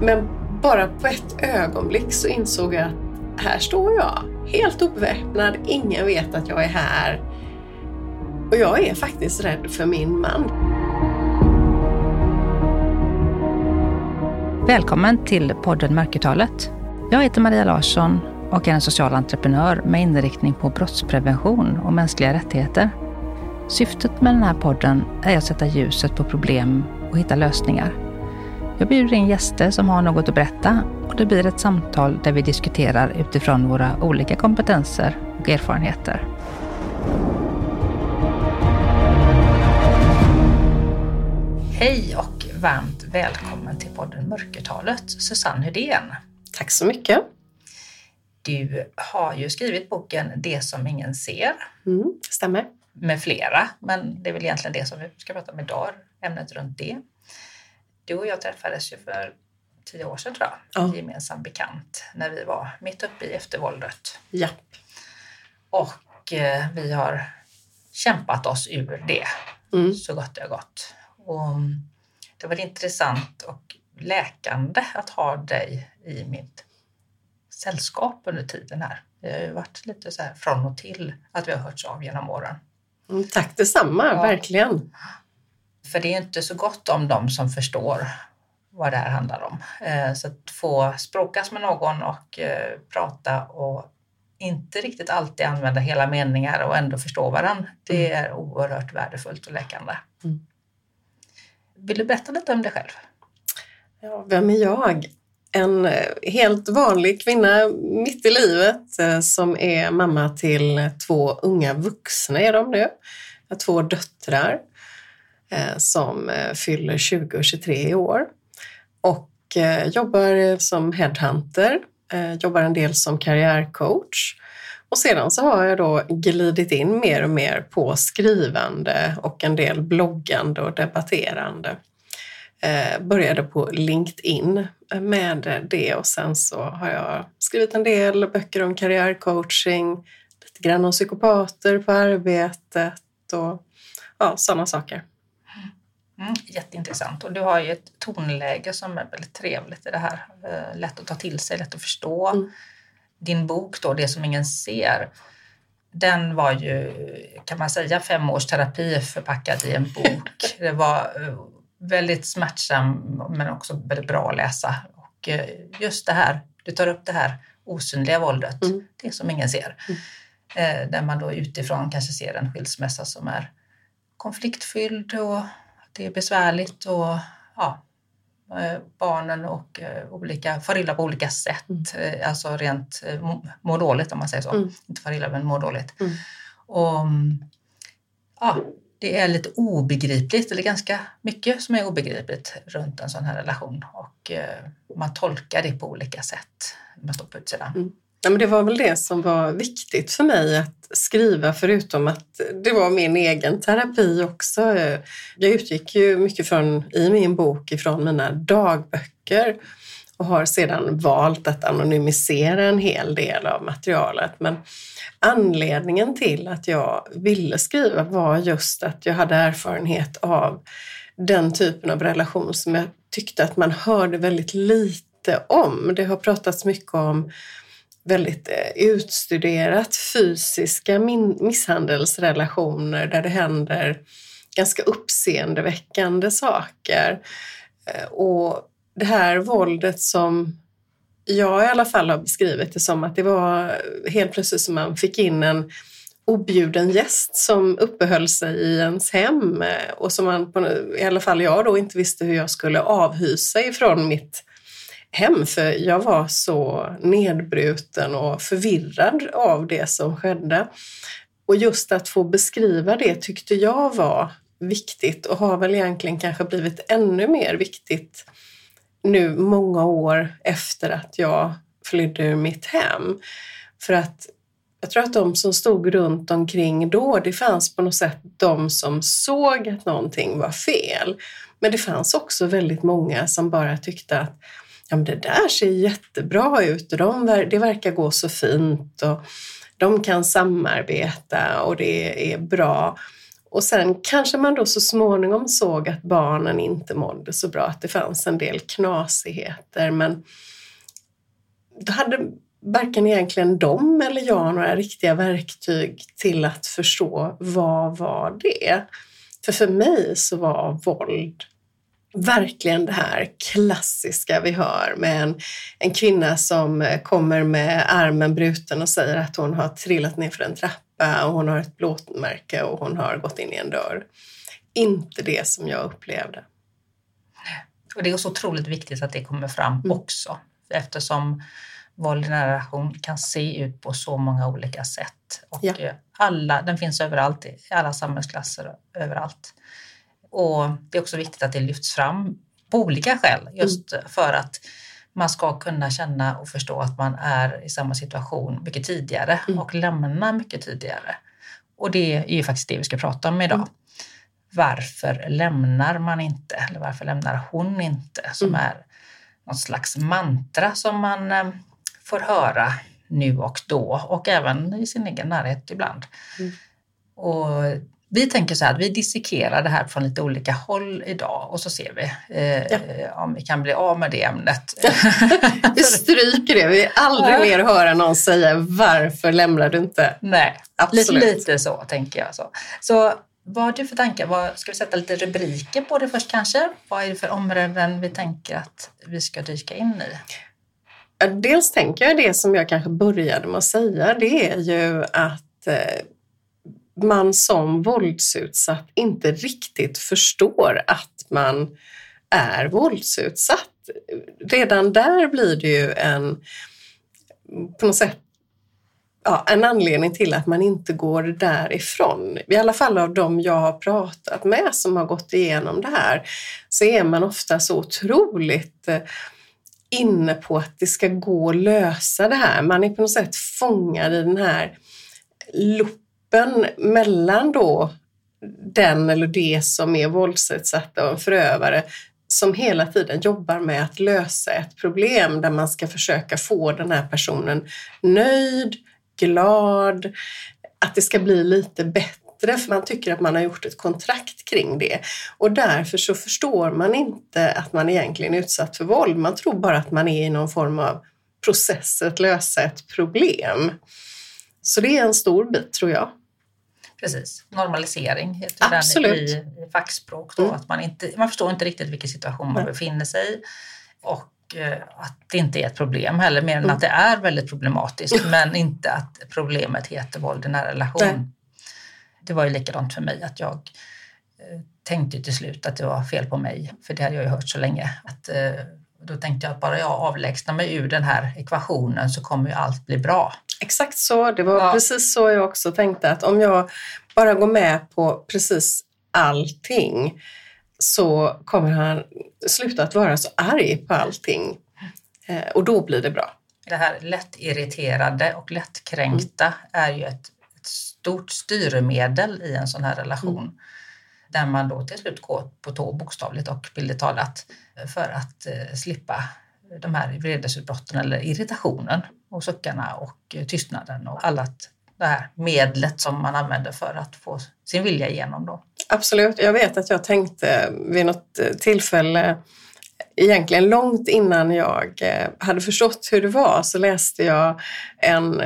Men bara på ett ögonblick så insåg jag att här står jag, helt obeväpnad, ingen vet att jag är här. Och jag är faktiskt rädd för min man. Välkommen till podden Mörkertalet. Jag heter Maria Larsson och är en social entreprenör med inriktning på brottsprevention och mänskliga rättigheter. Syftet med den här podden är att sätta ljuset på problem och hitta lösningar. Jag bjuder in gäster som har något att berätta och det blir ett samtal där vi diskuterar utifrån våra olika kompetenser och erfarenheter. Hej och varmt välkommen till podden Mörkertalet, Susanne Hedén. Tack så mycket. Du har ju skrivit boken Det som ingen ser. Mm, stämmer. Med flera, men det är väl egentligen det som vi ska prata om idag, ämnet runt det. Du och jag träffades ju för tio år sedan tror jag, ja. gemensam bekant, när vi var mitt uppe i eftervåldet. Japp. Och eh, vi har kämpat oss ur det mm. så gott det har gått. Och det var intressant och läkande att ha dig i mitt sällskap under tiden här. Det har ju varit lite så här från och till att vi har hörts av genom åren. Mm, tack detsamma, ja. verkligen. För det är inte så gott om de som förstår vad det här handlar om. Eh, så att få språkas med någon och eh, prata och inte riktigt alltid använda hela meningar och ändå förstå varandra, det mm. är oerhört värdefullt och läkande. Mm. Vill du berätta lite om dig själv? Ja, vem är jag? En eh, helt vanlig kvinna mitt i livet som är mamma till två unga vuxna är de nu. Två döttrar Eh, som eh, fyller 20 och 23 i år och eh, jobbar som headhunter, jobbar en del som karriärcoach och sedan så har jag då glidit in mer och mer på skrivande och en del bloggande och debatterande. började på LinkedIn med det och sen så har jag skrivit en del böcker om karriärcoaching, lite grann om psykopater på arbetet och ja, sådana saker. Mm, jätteintressant. Och du har ju ett tonläge som är väldigt trevligt i det här. Eh, lätt att ta till sig, lätt att förstå. Mm. Din bok då, Det som ingen ser, den var ju, kan man säga, fem års terapi förpackad i en bok. Det var eh, väldigt smärtsam men också väldigt bra att läsa. Och eh, just det här, du tar upp det här osynliga våldet, mm. det som ingen ser. Mm. Där man då utifrån kanske ser en skilsmässa som är konfliktfylld och det är besvärligt och ja, eh, barnen och uh, olika, far illa på olika sätt. Mm. Uh, alltså rent mår dåligt om man säger så. Mm. Inte far illa men mår dåligt. Mm. Och, ja, det är lite obegripligt, eller ganska mycket som är obegripligt runt en sån här relation och man tolkar det på olika sätt när man står på utsidan. Ja, men det var väl det som var viktigt för mig att skriva, förutom att det var min egen terapi också. Jag utgick ju mycket från, i min bok ifrån mina dagböcker och har sedan valt att anonymisera en hel del av materialet. Men anledningen till att jag ville skriva var just att jag hade erfarenhet av den typen av relation som jag tyckte att man hörde väldigt lite om. Det har pratats mycket om väldigt eh, utstuderat fysiska misshandelsrelationer där det händer ganska uppseendeväckande saker. Eh, och det här våldet som jag i alla fall har beskrivit det som att det var helt plötsligt som man fick in en objuden gäst som uppehöll sig i ens hem eh, och som man, i alla fall jag då, inte visste hur jag skulle avhysa ifrån mitt hem för jag var så nedbruten och förvirrad av det som skedde. Och just att få beskriva det tyckte jag var viktigt och har väl egentligen kanske blivit ännu mer viktigt nu många år efter att jag flydde ur mitt hem. För att jag tror att de som stod runt omkring då, det fanns på något sätt de som såg att någonting var fel. Men det fanns också väldigt många som bara tyckte att ja, men det där ser jättebra ut och de, det verkar gå så fint och de kan samarbeta och det är bra. Och sen kanske man då så småningom såg att barnen inte mådde så bra, att det fanns en del knasigheter. Men då hade varken egentligen de eller jag några riktiga verktyg till att förstå vad var det? För för mig så var våld verkligen det här klassiska vi hör med en, en kvinna som kommer med armen bruten och säger att hon har trillat ner för en trappa och hon har ett blåmärke och hon har gått in i en dörr. Inte det som jag upplevde. Och det är så otroligt viktigt att det kommer fram mm. också eftersom våld i nära relation kan se ut på så många olika sätt. Och ja. alla, den finns överallt, i alla samhällsklasser, överallt. Och det är också viktigt att det lyfts fram på olika skäl, just mm. för att man ska kunna känna och förstå att man är i samma situation mycket tidigare mm. och lämna mycket tidigare. Och det är ju faktiskt det vi ska prata om idag. Mm. Varför lämnar man inte? Eller varför lämnar hon inte? Som mm. är något slags mantra som man eh, får höra nu och då och även i sin egen närhet ibland. Mm. Och vi tänker så här att vi dissekerar det här från lite olika håll idag och så ser vi eh, ja. om vi kan bli av med det ämnet. vi stryker det, vi vill aldrig mer höra någon säga varför lämnar du inte? Nej, Absolut. Lite, lite så tänker jag. Så. så vad har du för tankar? Vad, ska vi sätta lite rubriker på det först kanske? Vad är det för områden vi tänker att vi ska dyka in i? Dels tänker jag det som jag kanske började med att säga, det är ju att eh, man som våldsutsatt inte riktigt förstår att man är våldsutsatt. Redan där blir det ju en, på något sätt, ja, en anledning till att man inte går därifrån. I alla fall av de jag har pratat med som har gått igenom det här så är man ofta så otroligt eh, inne på att det ska gå att lösa det här. Man är på något sätt fångad i den här loopen luppen mellan då den eller det som är våldsutsatta och en förövare som hela tiden jobbar med att lösa ett problem där man ska försöka få den här personen nöjd, glad, att det ska bli lite bättre bättre för man tycker att man har gjort ett kontrakt kring det. Och därför så förstår man inte att man egentligen är utsatt för våld. Man tror bara att man är i någon form av process att lösa ett problem. Så det är en stor bit tror jag. Precis, normalisering heter Absolut. den i, i fackspråk. Då, mm. att man, inte, man förstår inte riktigt vilken situation man befinner sig i och eh, att det inte är ett problem heller, mer än mm. att det är väldigt problematiskt, men inte att problemet heter våld i nära relation. Nej det var ju likadant för mig att jag eh, tänkte till slut att det var fel på mig, för det hade jag ju hört så länge. Att, eh, då tänkte jag att bara jag avlägsnar mig ur den här ekvationen så kommer ju allt bli bra. Exakt så, det var ja. precis så jag också tänkte att om jag bara går med på precis allting så kommer han sluta att vara så arg på allting eh, och då blir det bra. Det här lättirriterade och lättkränkta mm. är ju ett stort styrmedel i en sån här relation. Mm. Där man då till slut går på tå bokstavligt och bildligt talat för att eh, slippa de här vredesutbrotten eller irritationen och suckarna och eh, tystnaden och allt det här medlet som man använder för att få sin vilja igenom. Då. Absolut. Jag vet att jag tänkte vid något eh, tillfälle egentligen långt innan jag eh, hade förstått hur det var så läste jag en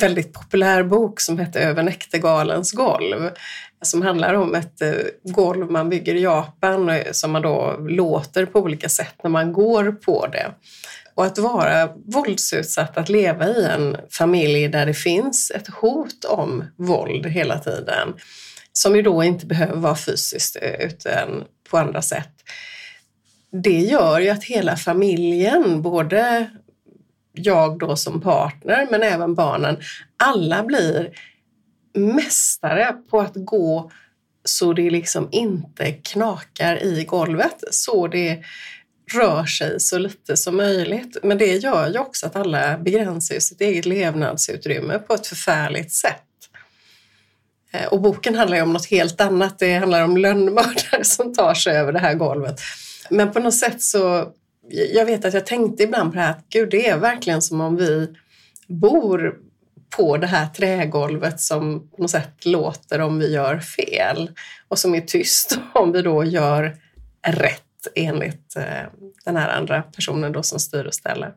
väldigt populär bok som hette Över näktergalens golv som handlar om ett golv man bygger i Japan som man då låter på olika sätt när man går på det. Och att vara våldsutsatt, att leva i en familj där det finns ett hot om våld hela tiden, som ju då inte behöver vara fysiskt eh, utan på andra sätt det gör ju att hela familjen, både jag då som partner men även barnen, alla blir mästare på att gå så det liksom inte knakar i golvet, så det rör sig så lite som möjligt. Men det gör ju också att alla begränsar sitt eget levnadsutrymme på ett förfärligt sätt. Eh, och boken handlar ju om något helt annat. Det handlar om lönnmördare som tar sig över det här golvet. Men på något sätt så, jag vet att jag tänkte ibland på det här att gud det är verkligen som om vi bor på det här trägolvet som på något sätt låter om vi gör fel och som är tyst om vi då gör rätt enligt eh, den här andra personen då som styr och ställer.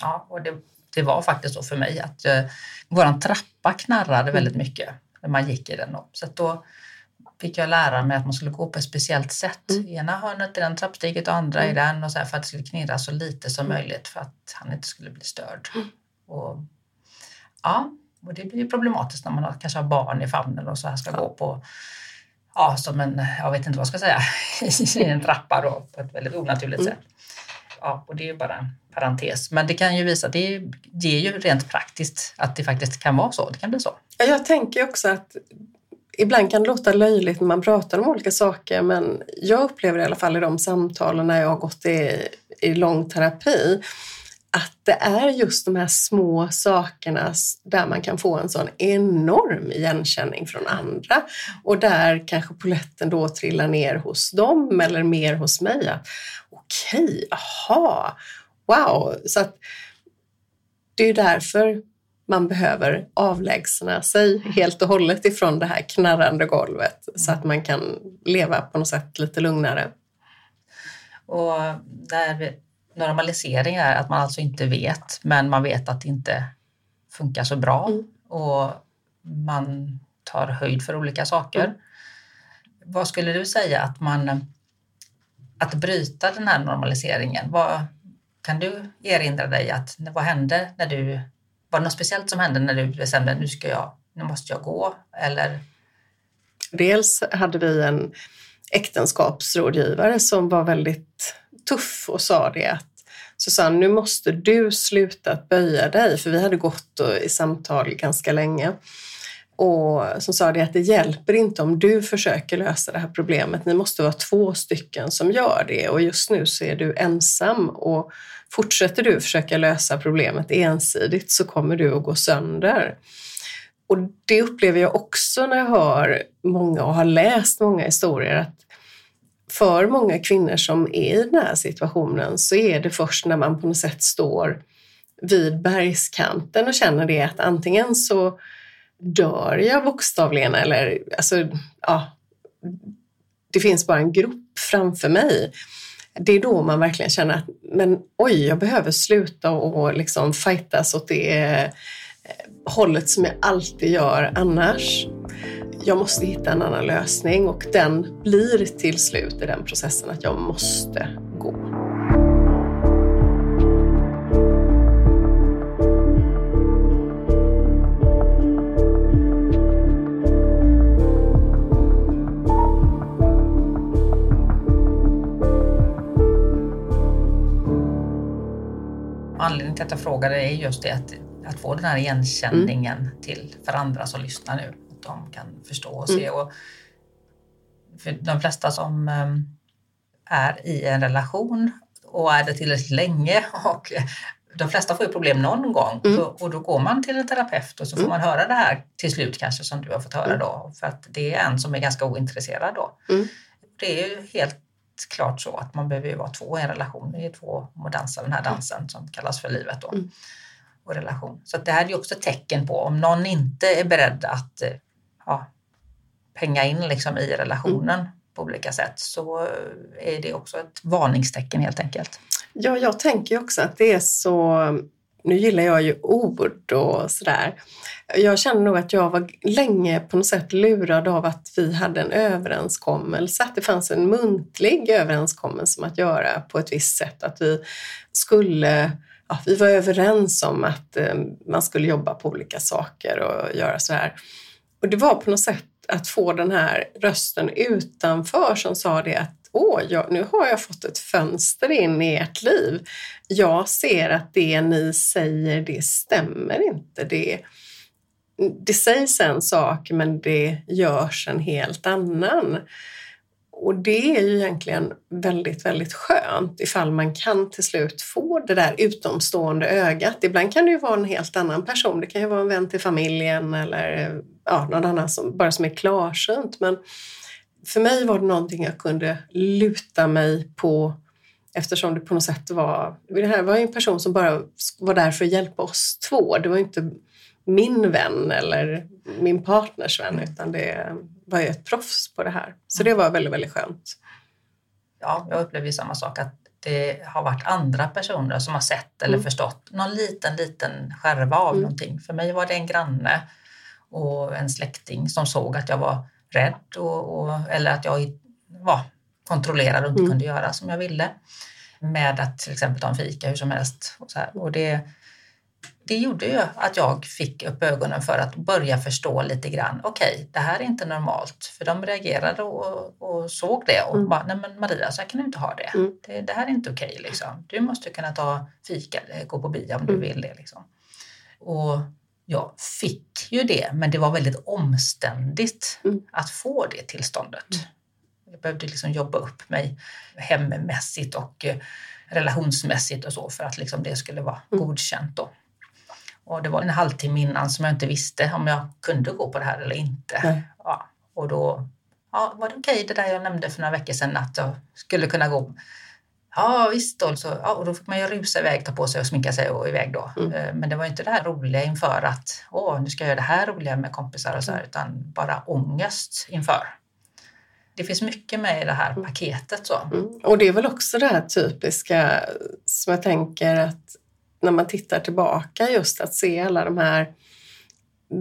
Ja, och det, det var faktiskt så för mig att eh, våran trappa knarrade väldigt mm. mycket när man gick i den. Så då fick jag lära mig att man skulle gå på ett speciellt sätt. Mm. Ena hörnet i den trappsteget och andra mm. i den och så för att det skulle knirra så lite som mm. möjligt för att han inte skulle bli störd. Mm. Och, ja, och det blir problematiskt när man har, kanske har barn i famnen och så här ska ja. gå på ja, som en, jag vet inte vad jag ska säga, i en trappa då, på ett väldigt onaturligt mm. sätt. Ja, och det är ju bara en parentes. Men det kan ju visa, det ger ju rent praktiskt att det faktiskt kan vara så. Det kan bli så. Jag tänker också att ibland kan det låta löjligt när man pratar om olika saker men jag upplever i alla fall i de samtalen när jag har gått i, i lång terapi att det är just de här små sakerna där man kan få en sån enorm igenkänning från andra och där kanske poletten då trillar ner hos dem eller mer hos mig. Okej, okay, aha, wow! Så att det är därför man behöver avlägsna sig helt och hållet ifrån det här knarrande golvet så att man kan leva på något sätt lite lugnare. Och där normalisering är att man alltså inte vet, men man vet att det inte funkar så bra mm. och man tar höjd för olika saker. Mm. Vad skulle du säga att man att bryta den här normaliseringen? Vad, kan du erinra dig att vad hände när du var det något speciellt som hände när du bestämde nu ska jag, nu måste jag gå eller? Dels hade vi en äktenskapsrådgivare som var väldigt tuff och sa det att Susanne, nu måste du sluta att böja dig, för vi hade gått i samtal ganska länge. Och som sa det att det hjälper inte om du försöker lösa det här problemet. Ni måste vara två stycken som gör det och just nu så är du ensam och fortsätter du försöka lösa problemet ensidigt så kommer du att gå sönder. Och det upplever jag också när jag hör många och har läst många historier att för många kvinnor som är i den här situationen så är det först när man på något sätt står vid bergskanten och känner det att antingen så dör jag bokstavligen eller alltså, ja, det finns bara en grop framför mig. Det är då man verkligen känner att men oj, jag behöver sluta och liksom fightas åt det eh, hållet som jag alltid gör annars jag måste hitta en annan lösning och den blir till slut i den processen att jag måste gå. Anledningen till att jag frågade är just det att, att få den här igenkänningen mm. till för andra som lyssnar nu de kan förstå och se. Mm. Och för de flesta som ehm, är i en relation och är det tillräckligt länge och de flesta får ju problem någon gång mm. och då går man till en terapeut och så får mm. man höra det här till slut kanske som du har fått höra mm. då för att det är en som är ganska ointresserad då. Mm. Det är ju helt klart så att man behöver ju vara två i en relation. Det är två som dansar den här dansen som kallas för livet då. Mm. Och relation. Så det här är ju också ett tecken på om någon inte är beredd att eh, ja, penga in liksom i relationen mm. på olika sätt så är det också ett varningstecken helt enkelt. Ja, jag tänker också att det är så nu gillar jag ju ord och sådär. Jag känner nog att jag var länge på något sätt lurad av att vi hade en överenskommelse, att det fanns en muntlig överenskommelse om att göra på ett visst sätt, att vi skulle ja, vi var överens om att eh, man skulle jobba på olika saker och göra så här. Och det var på något sätt att få den här rösten utanför som sa det att åh, jag, nu har jag fått ett fönster in i ert liv. Jag ser att det ni säger, det stämmer inte. Det, det sägs en sak men det görs en helt annan. Och det är ju egentligen väldigt, väldigt skönt ifall man kan till slut få det där utomstående ögat. Ibland kan det ju vara en helt annan person. Det kan ju vara en vän till familjen eller ja, någon annan som, bara som är klarsynt. Men för mig var det någonting jag kunde luta mig på eftersom det på något sätt var... Det här var en person som bara var där för att hjälpa oss två. Det var inte min vän eller min partners vän utan det var ju ett proffs på det här. Så det var väldigt, väldigt skönt. Ja, jag upplever ju samma sak att det har varit andra personer som har sett eller mm. förstått någon liten, liten skärva av mm. någonting. För mig var det en granne och en släkting som såg att jag var rädd och, och eller att jag var kontrollerad och inte mm. kunde göra som jag ville. Med att till exempel ta en fika hur som helst. Och, så här. och det, det gjorde ju att jag fick upp ögonen för att börja förstå lite grann. Okej, okay, det här är inte normalt. För de reagerade och, och såg det och mm. bara, nej men Maria, så här kan du inte ha det. Mm. Det, det, här är inte okej okay, liksom. Du måste kunna ta fika eller gå på bio om mm. du vill det. Liksom. Och jag fick ju det, men det var väldigt omständigt mm. att få det tillståndet. Mm. Jag behövde liksom jobba upp mig hemmässigt och eh, relationsmässigt och så för att liksom det skulle vara mm. godkänt. Då. Och det var en halvtimme innan som jag inte visste om jag kunde gå på det här eller inte. Ja, och då ja, var det okej okay, det där jag nämnde för några veckor sedan att jag skulle kunna gå. Ja visst, då, så, ja, och då fick man ju rusa iväg, ta på sig och sminka sig och iväg då. Mm. Eh, men det var inte det här roliga inför att åh, nu ska jag göra det här roliga med kompisar och så här, mm. utan bara ångest inför. Det finns mycket med i det här mm. paketet. Så. Mm. Och det är väl också det här typiska som jag tänker att när man tittar tillbaka just att se alla de här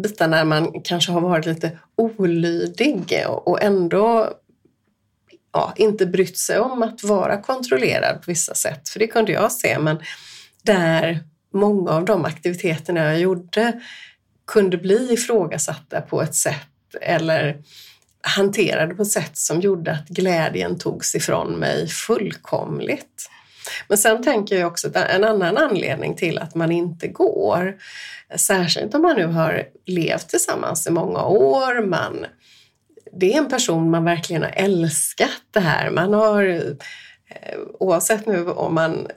bitarna när man kanske har varit lite olydig och ändå ja, inte brytt sig om att vara kontrollerad på vissa sätt, för det kunde jag se, men där många av de aktiviteterna jag gjorde kunde bli ifrågasatta på ett sätt eller hanterade på ett sätt som gjorde att glädjen togs ifrån mig fullkomligt. Men sen tänker jag också att en annan anledning till att man inte går, särskilt om man nu har levt tillsammans i många år, man, det är en person man verkligen har älskat det här. Man har, eh, oavsett nu om man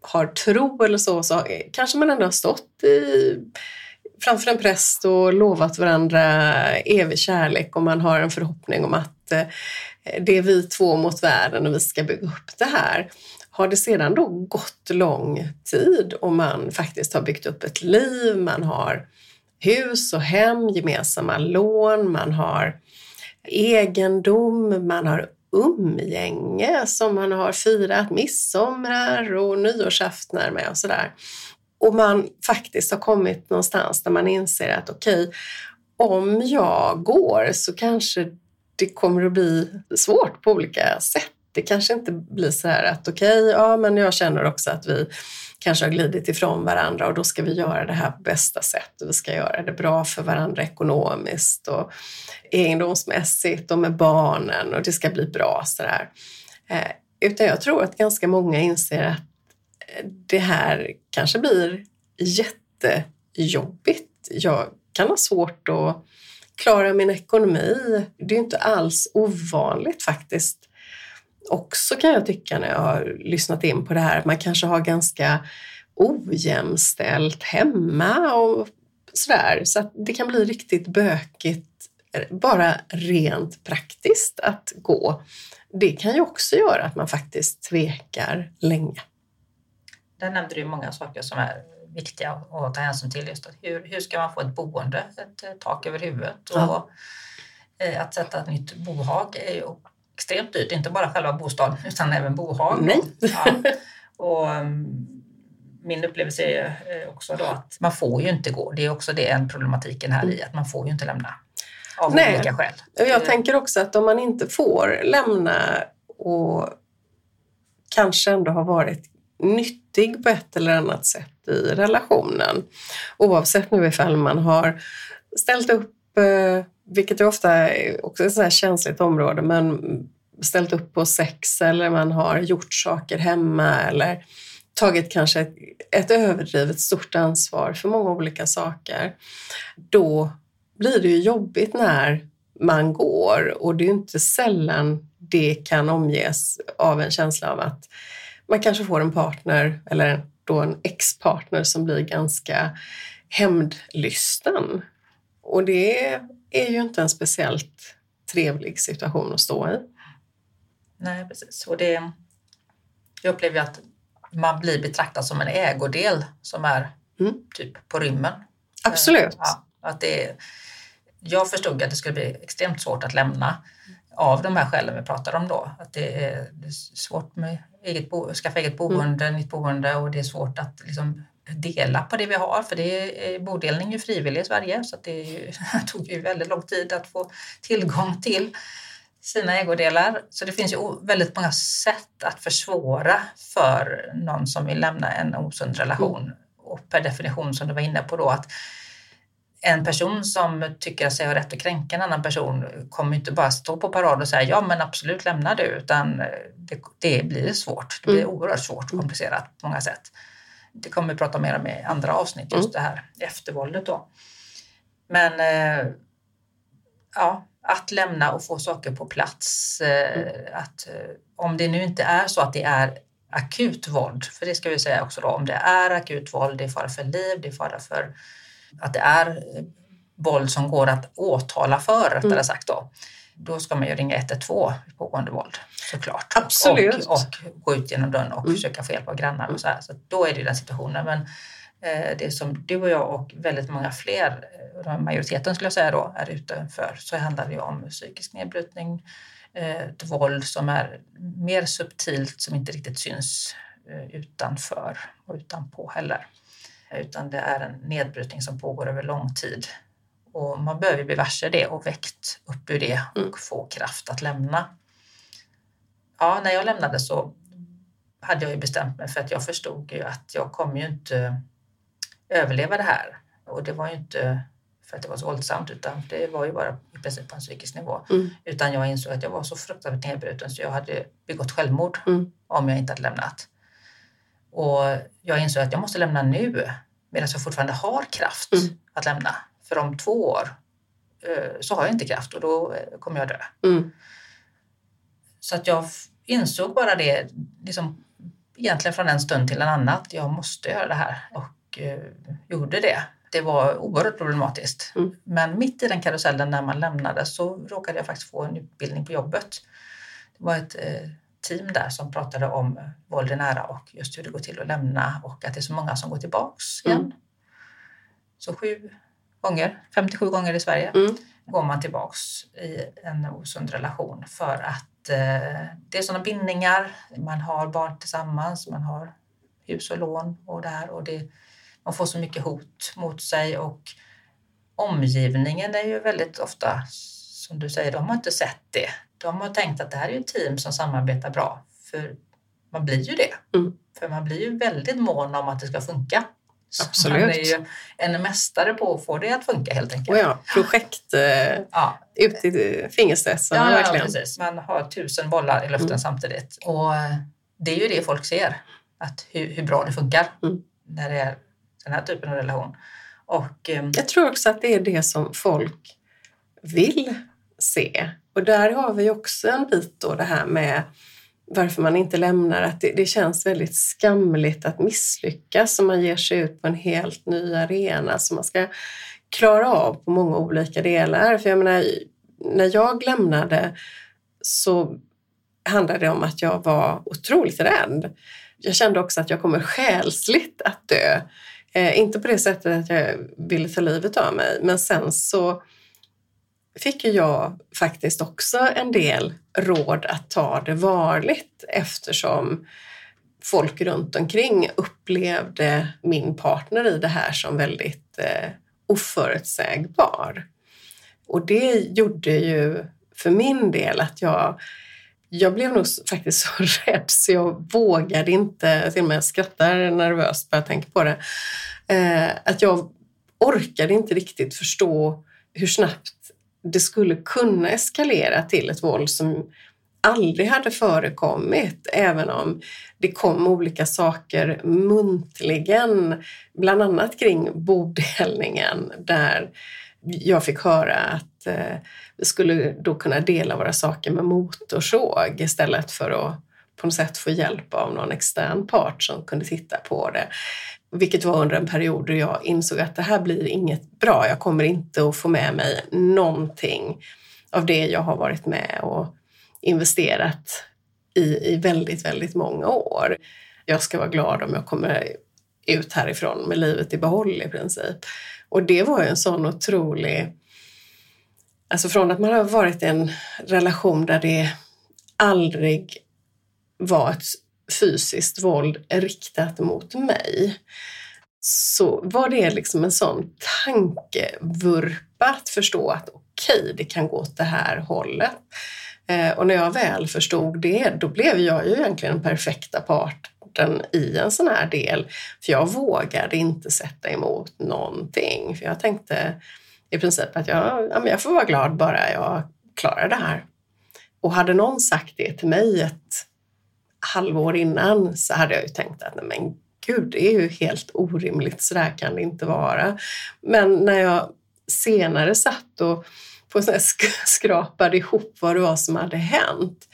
har tro eller så, så kanske man ändå har stått i, framför en präst och lovat varandra evig kärlek och man har en förhoppning om att eh, det är vi två mot världen och vi ska bygga upp det här. Har det sedan då gått lång tid och man faktiskt har byggt upp ett liv, man har hus och hem, gemensamma lån, man har egendom, man har umgänge som man har firat midsommar och nyårsaftnar med och sådär. Och man faktiskt har kommit någonstans där man inser att okej, okay, om jag går så kanske det kommer att bli svårt på olika sätt det kanske inte blir så här att okej, okay, ja men jag känner också att vi kanske har glidit ifrån varandra och då ska vi göra det här på bästa sätt och vi ska göra det bra för varandra ekonomiskt och egendomsmässigt och med barnen och det ska bli bra sådär. Eh, utan jag tror att ganska många inser att det här kanske blir jättejobbigt. Jag kan ha svårt att klara min ekonomi. Det är inte alls ovanligt faktiskt också kan jag tycka när jag har lyssnat in på det här, att man kanske har ganska ojämställt hemma och sådär. Så att det kan bli riktigt bökigt bara rent praktiskt att gå. Det kan ju också göra att man faktiskt tvekar länge. Där nämnde du många saker som är viktiga att ta hänsyn till. Just hur, hur ska man få ett boende, ett tak över huvudet? Och ja. Eh, att sätta ett nytt bohag är ju extremt dyrt, inte bara själva bostaden utan även bohag. Nej. Ja. Och, um, min upplevelse är eh, också då att man får ju inte gå. Det är också det en problematiken här i, att man får ju inte lämna av Nej. olika skäl. Jag tänker också att om man inte får lämna och kanske ändå har varit nyttig på ett eller annat sätt i relationen, oavsett nu ifall man har ställt upp eh, vilket är ofta också ett här känsligt område, men ställt upp på sex eller man har gjort saker hemma eller tagit kanske ett, ett överdrivet stort ansvar för många olika saker. Då blir det ju jobbigt när man går och det är inte sällan det kan omges av en känsla av att man kanske får en partner eller då en ex-partner som blir ganska hämndlysten. Och det är ju inte en speciellt trevlig situation att stå i. Nej, precis. Och det, jag upplever att man blir betraktad som en ägodel som är mm. typ på rymmen. Absolut. Ja, att det, jag förstod att det skulle bli extremt svårt att lämna av de här skälen vi pratar om då. Att det är, det är svårt med eget bo, skaffa eget boende, mm. nytt boende och det är svårt att liksom dela på det vi har för det är, bodelning är frivillig i Sverige så det ju, tog ju väldigt lång tid att få tillgång till sina ägodelar. Så det finns ju väldigt många sätt att försvåra för någon som vill lämna en osund relation. Mm. Och per definition som du var inne på då att en person som tycker sig ha rätt att kränka en annan person kommer inte bara stå på parad och säga ja men absolut lämna du utan det, det blir svårt. Det blir mm. oerhört svårt och komplicerat på många sätt. Det kommer vi prata mer om i andra avsnitt, just mm. det här eftervåldet då. Men eh, ja, att lämna och få saker på plats. Eh, mm. Att, eh, om det nu inte är så att det är akut våld, för det ska vi säga också då, om det är akut våld, det är fara för liv, det är fara för att det är eh, våld som går att åtala för, rättare mm. sagt då. Då ska man ju ringa 112 vid pågående våld såklart. Absolut. Och, och, gå ut genom dörren och mm. försöka få hjälp av grannar och så här. Så då är det ju den situationen. Men eh, det som du och jag och väldigt många fler, eh, majoriteten skulle jag säga då, är ute för så handlar det ju om psykisk nedbrytning, eh, ett våld som är mer subtilt som inte riktigt syns eh, utanför och utanpå heller utan det är en nedbrytning som pågår över lång tid. Och man behöver bli varse det och väckt upp ur det och mm. få kraft att lämna. Ja, när jag lämnade så hade jag ju bestämt mig för att jag förstod ju att jag kommer ju inte överleva det här. Och det var ju inte för att det var så våldsamt utan det var ju bara i princip på en psykisk nivå. Mm. Utan jag insåg att jag var så fruktansvärt nedbruten så jag hade begått självmord mm. om jag inte hade lämnat. Och jag insåg att jag måste lämna nu medan jag fortfarande har kraft mm. att lämna. För om två år eh, så har jag inte kraft och då eh, kommer jag dö. Mm. Så att jag insåg bara det, liksom, egentligen från en stund till en annan, att jag måste göra det här och eh, gjorde det. Det var oerhört problematiskt. Mm. Men mitt i den karusellen när man lämnade så råkade jag faktiskt få en utbildning på jobbet. Det var ett eh, team där som pratade om våld i nära och just hur det går till att lämna och att det är så många som går tillbaks igen. Mm. Så sju gånger, 57 gånger i Sverige, mm. går man tillbaks i en osund relation för att eh, det är sådana bindningar. Man har barn tillsammans, man har hus och lån och det här och det, man får så mycket hot mot sig och omgivningen är ju väldigt ofta, som du säger, de har inte sett det de har tänkt att det här är ett team som samarbetar bra. För man blir ju det. Mm. För man blir ju väldigt mån om att det ska funka. Absolut. man är ju en mästare på att få det att funka helt enkelt. Oh ja, projekt eh, ja. ut i fingerstressarna ja. Ja, precis. Man har tusen bollar i luften mm. samtidigt. Och eh, det är ju det folk ser, att hur, hur bra det funkar mm. när det är den här typen av relation. Och, eh, Jag tror också att det är det som folk vill se. Och där har vi också en bit då det här med varför man inte lämnar, att det, det känns väldigt skamligt att misslyckas om man ger sig ut på en helt ny arena som man ska klara av på många olika delar. För jag menar, när jag lämnade så handlade det om att jag var otroligt rädd. Jag kände också att jag kommer själsligt att dö. Eh, inte på det sättet att jag ville ta livet av mig, men sen så fick jag faktiskt också en del råd att ta det varligt eftersom folk runt omkring upplevde min partner i det här som väldigt eh, oförutsägbar. Och det gjorde ju för min del att jag jag blev nog faktiskt så rädd så jag vågade inte, till och med jag skrattar nervöst bara jag tänker på det, eh, att jag orkade inte riktigt förstå hur snabbt det skulle kunna eskalera till ett våld som aldrig hade förekommit, även om det kom olika saker muntligen, bland annat kring bodelningen där jag fick höra att eh, vi skulle då kunna dela våra saker med motorsåg istället för att på något sätt få hjälp av någon extern part som kunde titta på det. Vilket var under en period då jag insåg att det här blir inget bra. Jag kommer inte att få med mig någonting av det jag har varit med och investerat i, i väldigt, väldigt många år. Jag ska vara glad om jag kommer ut härifrån med livet i behåll i princip. Och det var ju en sån otrolig... Alltså från att man har varit i en relation där det aldrig var ett fysiskt våld riktat mot mig så var det liksom en sån tankevurpa att förstå att okej, okay, det kan gå åt det här hållet. Eh, och när jag väl förstod det, då blev jag ju egentligen den perfekta parten i en sån här del. För jag vågade inte sätta emot någonting. För jag tänkte i princip att jag, ja, jag får vara glad bara jag klarar det här. Och hade någon sagt det till mig ett halvår innan så hade jag ju tänkt att nej men gud, det är ju helt orimligt, så där kan det inte vara. Men när jag senare satt och på skrapade ihop vad det var som hade hänt,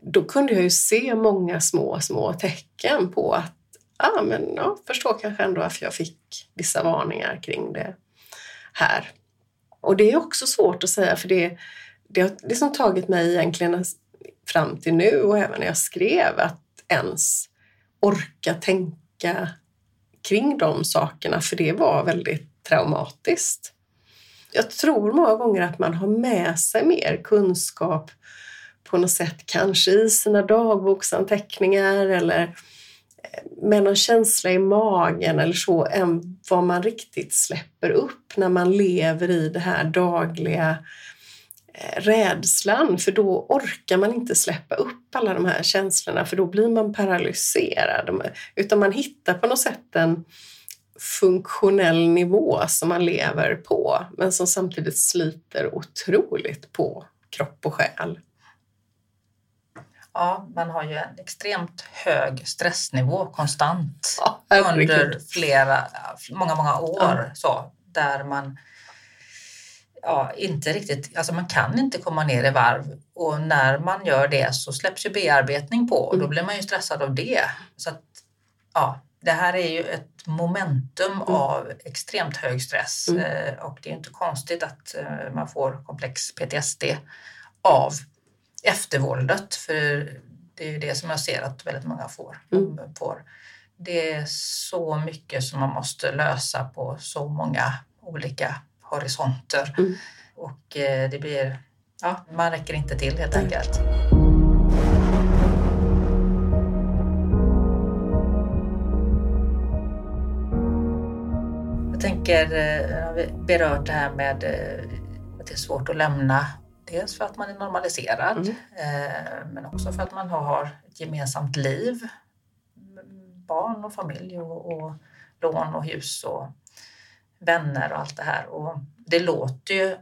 då kunde jag ju se många små, små tecken på att ah, men, ja, förstår kanske ändå varför jag fick vissa varningar kring det här. Och det är också svårt att säga för det, det har liksom tagit mig egentligen fram till nu och även när jag skrev att ens orka tänka kring de sakerna för det var väldigt traumatiskt. Jag tror många gånger att man har med sig mer kunskap på något sätt, kanske i sina dagboksanteckningar eller eh, med någon känsla i magen eller så, än vad man riktigt släpper upp när man lever i det här dagliga rädslan för då orkar man inte släppa upp alla de här känslorna för då blir man paralyserad. Utan man hittar på något sätt en funktionell nivå som man lever på men som samtidigt sliter otroligt på kropp och själ. Ja, man har ju en extremt hög stressnivå konstant ja, under flera, många, många år. Ja. Så, där man ja, inte riktigt, alltså man kan inte komma ner i varv och när man gör det så släpps ju bearbetning på och då mm. blir man ju stressad av det. Så att, ja, det här är ju ett momentum mm. av extremt hög stress mm. Eh, och det är inte konstigt att eh, man får komplex PTSD av eftervåldet för det är ju det som jag ser att väldigt många får. Mm. får. Det är så mycket som man måste lösa på så många olika horisonter. Mm. Och eh, det blir, ja, man räcker inte till helt mm. enkelt. Jag tänker, jag eh, har berört det här med eh, att det är svårt att lämna. Dels för att man är normaliserad, mm. men också för att man har ett gemensamt liv. Barn och familj och, och lån och hus och vänner och allt det här. Och det låter ju,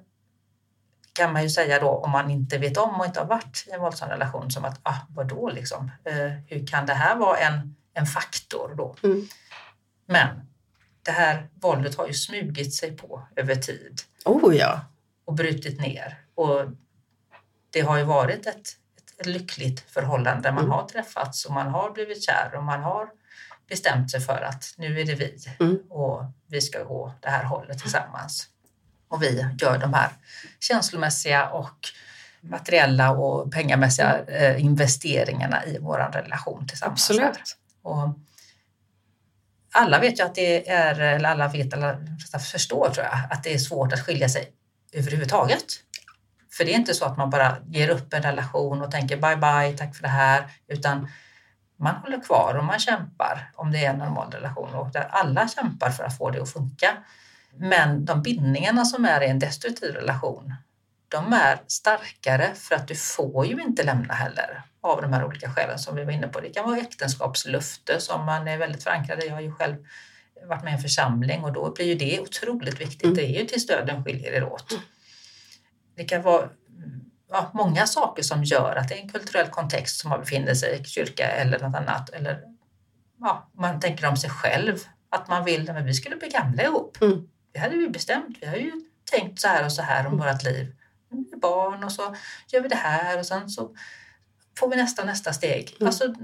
kan man ju säga då, om man inte vet om och inte har varit i en våldsam relation, som att ah, vadå liksom? Eh, hur kan det här vara en, en faktor då? Mm. Men det här våldet har ju smugit sig på över tid. Oh ja! Och brutit ner. Och det har ju varit ett, ett, lyckligt förhållande. Man mm. har träffats och man har blivit kär och man har bestämt sig för att nu är det vi mm. och vi ska gå det här hållet tillsammans. Och vi gör de här känslomässiga och materiella och pengamässiga eh, investeringarna i vår relation tillsammans. Absolut. Och alla vet ju att det är, eller alla vet, eller förstår tror jag, att det är svårt att skilja sig överhuvudtaget. För det är inte så att man bara ger upp en relation och tänker bye bye, tack för det här, utan man håller kvar och man kämpar om det är en normal relation och där alla kämpar för att få det att funka. Men de bindningarna som är i en destruktiv relation, de är starkare för att du får ju inte lämna heller av de här olika skälen som vi var inne på. Det kan vara äktenskapslufte som man är väldigt förankrad i. Jag har ju själv varit med i en församling och då blir ju det otroligt viktigt. Mm. Det är ju tills döden skiljer er åt. Det kan vara ja, många saker som gör att det är en kulturell kontext som man befinner sig i, kyrka eller något annat. Eller ja, man tänker om sig själv, att man vill, men vi skulle bli gamla ihop. Mm. Det hade vi bestämt. Vi har ju tänkt så här och så här om mm. vårt liv. Barn och så gör vi det här och sen så får vi nästa nästa steg. Mm. Alltså,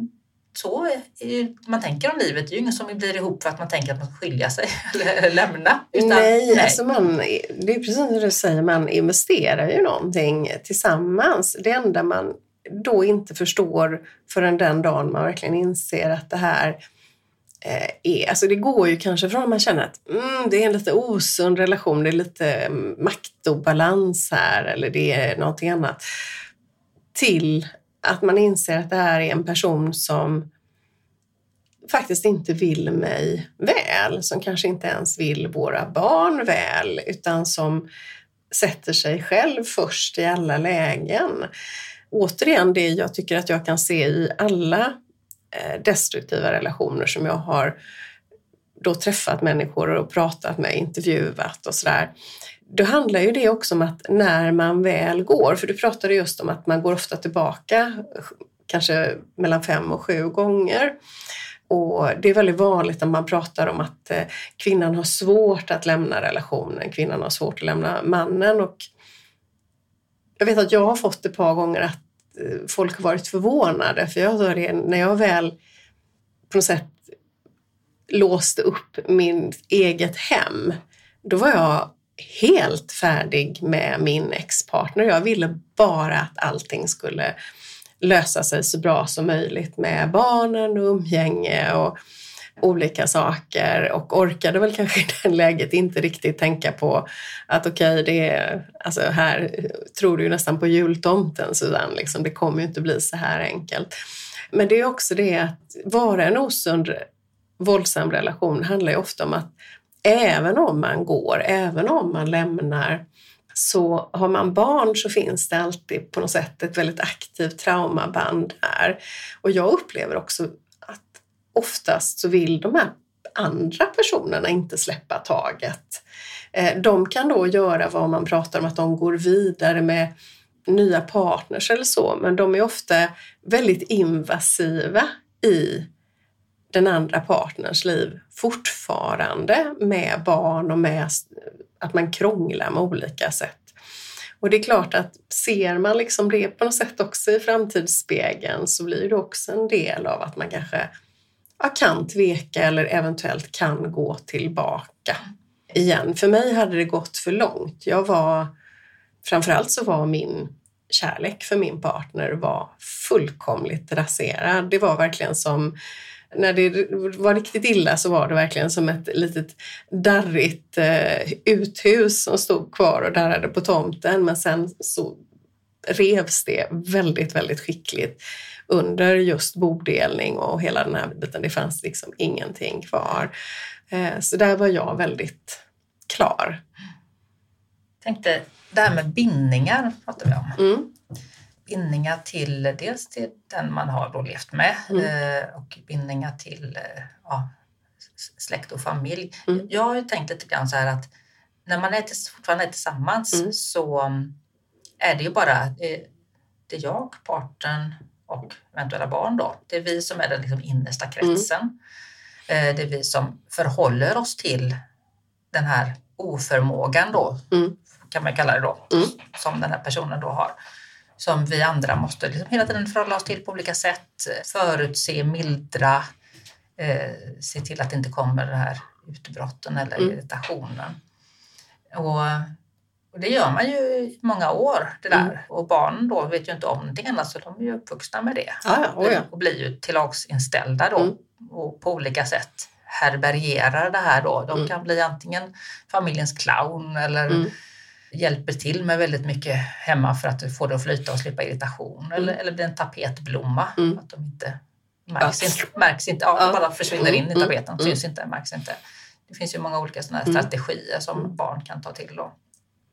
så är, man tänker om livet. Det är ju ingen som blir ihop för att man tänker att man ska skilja sig eller lämna. Utan, nej, nej. Alltså man, det är precis som du säger, man investerar ju någonting tillsammans. Det enda man då inte förstår förrän den dagen man verkligen inser att det här eh, är, alltså det går ju kanske från att man känner att mm, det är en lite osund relation, det är lite mm, maktobalans här eller det är någonting annat, till att man inser att det här är en person som faktiskt inte vill mig väl, som kanske inte ens vill våra barn väl, utan som sätter sig själv först i alla lägen. Återigen, det jag tycker att jag kan se i alla eh, destruktiva relationer som jag har då träffat människor och pratat med, intervjuat och sådär. Då handlar ju det också om att när man väl går, för du pratade just om att man går ofta tillbaka, kanske mellan fem och sju gånger. Och det är väldigt vanligt när man pratar om att eh, kvinnan har svårt att lämna relationen, kvinnan har svårt att lämna mannen. Och jag vet att jag har fått ett par gånger att eh, folk har varit förvånade för jag hör det när jag väl på något sätt låste upp mitt eget hem. Då var jag helt färdig med min ex-partner. Jag ville bara att allting skulle lösa sig så bra som möjligt med barnen och umgänge och olika saker och orkade väl kanske i det läget inte riktigt tänka på att okej, okay, det är, alltså här tror du ju nästan på jultomten Susanne, liksom, det kommer ju inte bli så här enkelt. Men det är också det att vara en osund våldsam relation handlar ju ofta om att även om man går, även om man lämnar så har man barn så finns det alltid på något sätt ett väldigt aktivt traumaband där. Och jag upplever också att oftast så vill de här andra personerna inte släppa taget. Eh, de kan då göra vad man pratar om att de går vidare med nya partners eller så, men de är ofta väldigt invasiva i den andra partners liv fortfarande med barn och med att man krånglar med olika sätt. Och det är klart att ser man liksom det på något sätt också i framtidsspegeln så blir det också en del av att man kanske ja, kan tveka eller eventuellt kan gå tillbaka igen. För mig hade det gått för långt. Jag var, framförallt så var min kärlek för min partner var fullkomligt raserad. Det var verkligen som när det var riktigt illa så var det verkligen som ett litet darrigt eh, uthus som stod kvar och darrade på tomten. Men sen så revs det väldigt, väldigt skickligt under just bodelning och hela den här biten. Det fanns liksom ingenting kvar. Eh, så där var jag väldigt klar. Jag tänkte, det här med bindningar pratar vi om. Mm bindningar till dels till den man har då levt med mm. Eh, och bindningar till eh, ja, släkt och familj. Mm. Jag har ju tänkt lite grann så här att när man är till, fortfarande är tillsammans mm. så mm, är det ju bara det, det är jag, partnern och eventuella barn då. Det är vi som är den liksom innersta mm. kretsen. Eh, det är vi som förhåller oss till den här oförmågan då, mm. kan man kalla det då, som den här personen då har som vi andra måste liksom hela tiden förhålla oss till på olika sätt. Förutse, mildra, eh, se till att det inte kommer den här utbrotten eller mm. irritationen. Och, och, det gör man ju i många år det där. Mm. Och barnen då vet ju inte om någonting annat så de är ju uppvuxna med det. Ah, oh ja. Och blir ju tillagsinställda då mm. och på olika sätt härbärgerar det här då. De mm. kan bli antingen familjens clown eller mm hjälper till med väldigt mycket hemma för att få det att flyta och slippa irritation. Mm. Eller, eller blir en tapetblomma. Mm. Att de inte märks, ja. inte, märks inte, ja, bara försvinner in i mm. tapeten, mm. syns inte, märks inte. Det finns ju många olika sådana mm. strategier som mm. barn kan ta till. Då.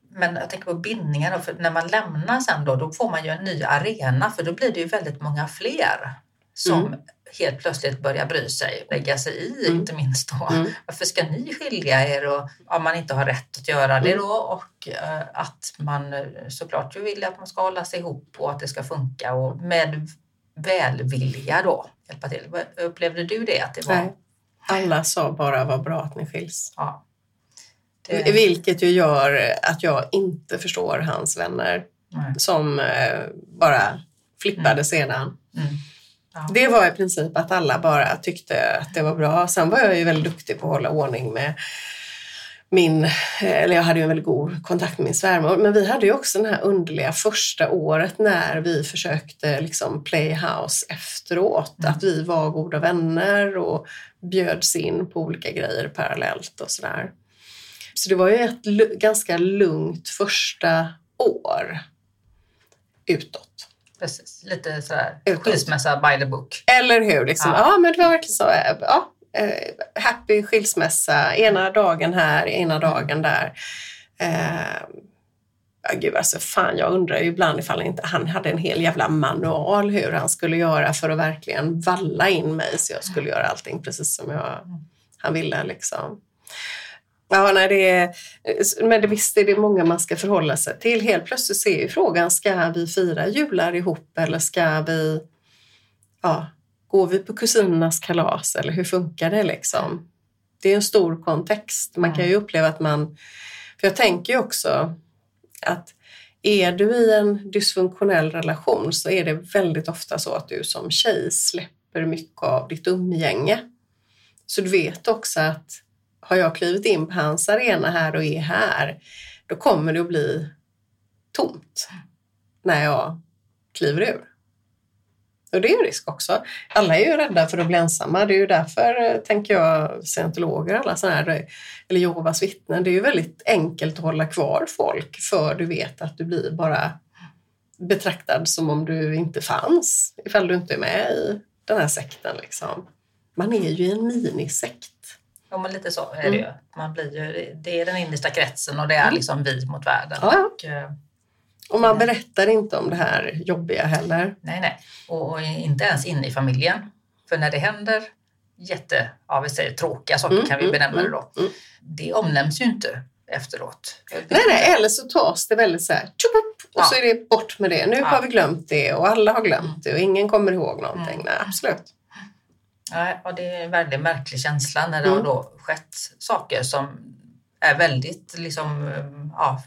Men jag tänker på bindningar, då, för när man lämnar sen då, då får man ju en ny arena för då blir det ju väldigt många fler som. Helt plötsligt börjar bry sig, lägga sig i, mm. inte minst då. Mm. Varför ska ni skilja er och om man inte har rätt att göra det mm. då och uh, att man eh, såklart vill att man ska hålla sig ihop och att det ska funka och med välvilja då hjälpa till. Upplevde du det? Att det var... Nej. Alla sa bara vad bra att ni skiljs. Ja. Det... Vilket ju gör att jag inte förstår hans vänner Nej. som uh, bara flippade mm. sedan. Mm. Det var i princip att alla bara tyckte att det var bra. Sen var jag ju väldigt duktig på att hålla ordning med min, eller jag hade ju en väldigt god kontakt med min svärmor, men vi hade ju också den här underliga första året när vi försökte liksom playhouse efteråt, mm. att vi var goda vänner och bjöds in på olika grejer parallellt och sådär. Så det var ju ett ganska lugnt första år utåt. Precis, lite sådär skilsmässa by the book. Eller hur? Liksom. Ja. ja men det var verkligen så. Ja, eh, happy skilsmässa, ena dagen här, ena dagen där. Eh, ja, gud alltså fan, jag undrar ju ibland ifall inte han hade en hel jävla manual hur han skulle göra för att verkligen valla in mig så jag skulle göra allting precis som jag, han ville. Liksom. Ja, nej, det är, men det, visst är det många man ska förhålla sig till. Helt plötsligt så är ju frågan, ska vi fira jular ihop eller ska vi ja, Går vi på kusinernas kalas eller hur funkar det liksom? Det är en stor kontext. Man kan ju uppleva att man... För jag tänker ju också att är du i en dysfunktionell relation så är det väldigt ofta så att du som tjej släpper mycket av ditt umgänge. Så du vet också att har jag klivit in på hans arena här och är här, då kommer det att bli tomt när jag kliver ur. Och det är en risk också. Alla är ju rädda för att bli ensamma. Det är ju därför, eh, tänker jag, scientologer alla sådana här, eh, eller Jehovas vittnen, det är ju väldigt enkelt att hålla kvar folk för du vet att du blir bara betraktad som om du inte fanns ifall du inte är med i den här sekten. Liksom. Man är ju i en minisekt. Ja, men lite så är det ju. Mm. Man blir ju. Det är den innersta kretsen och det är mm. liksom vi mot världen. Ja. Och, eh, och man berättar inte om det här jobbiga heller. Nej, nej. Och, inte ens inne i familjen. För när det händer jätte, ja, vi säger tråkiga saker mm, kan vi mm, benämna det då. Mm, mm. Det omnämns ju inte efteråt. Nej, nej, eller så tas det väldigt så här, tjup, och ja. så är det bort med det. Nu ja. har vi glömt det och alla har glömt mm. det och ingen kommer ihåg någonting. Mm. Nej, absolut. Nej, och det är en väldigt märklig känsla när det har då skett saker som är väldigt liksom, ja,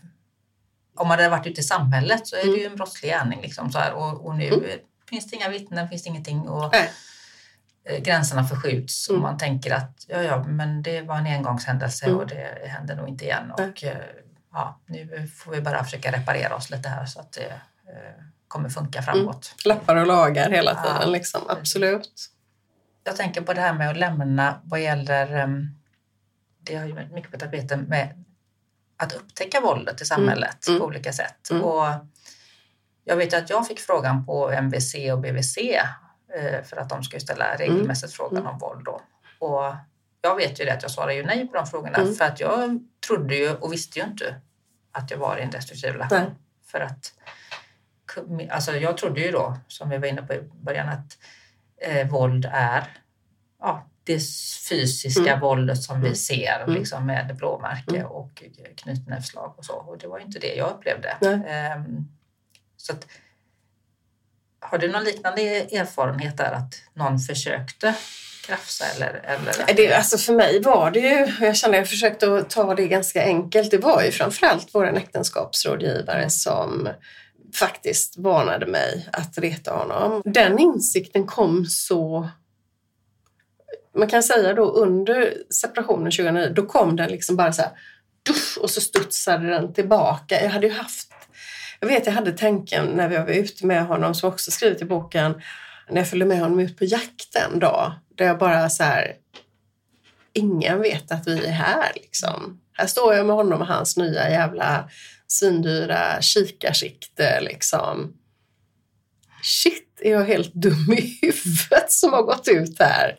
om man hade varit ute i samhället så är det ju mm. en brottslig gärning. Liksom, så här. Och, och nu mm. finns det inga vittnen, finns det ingenting. Och, äh. Gränserna förskjuts mm. och man tänker att ja, ja, men det var en engångshändelse mm. och det händer nog inte igen. Och, äh, ja, nu får vi bara försöka reparera oss lite här så att det eh, kommer funka mm. framåt. Lappar och lagar hela tiden, ja. liksom. absolut. Jag tänker på det här med att lämna vad gäller um, det har ju mycket på tapeten med att upptäcka våldet i samhället mm. på olika sätt. Mm. Och jag vet att jag fick frågan på MVC och BVC eh, för att de ska ställa regelmässigt mm. frågan om våld. Då. Och jag vet ju det att jag svarade ju nej på de frågorna mm. för att jag trodde ju och visste ju inte att jag var i en destruktiv relation. För att alltså jag trodde ju då, som vi var inne på i början, att eh, våld är ja, det fysiska mm. våldet som vi mm. ser mm. liksom, med blåmärke mm. och knytnävsslag och så. Och det var inte det jag upplevde. Um, så att, har du någon liknande erfarenhet där att någon försökte krafsa eller? eller det, alltså för mig var det ju, jag kände att jag försökte ta det ganska enkelt, det var ju framförallt vår äktenskapsrådgivare mm. som faktiskt varnade mig att reta honom. Den insikten kom så man kan säga då under separationen 2009, då kom den liksom bara så här, dusch, och så studsade den tillbaka. Jag hade ju haft, jag vet jag hade tanken när vi var ute med honom, som också skrivit i boken, när jag följde med honom ut på jakt en dag, där jag bara så här, ingen vet att vi är här liksom. Här står jag med honom och hans nya jävla svindyra kikarsikte liksom. Shit, är jag helt dum i huvudet som har gått ut här?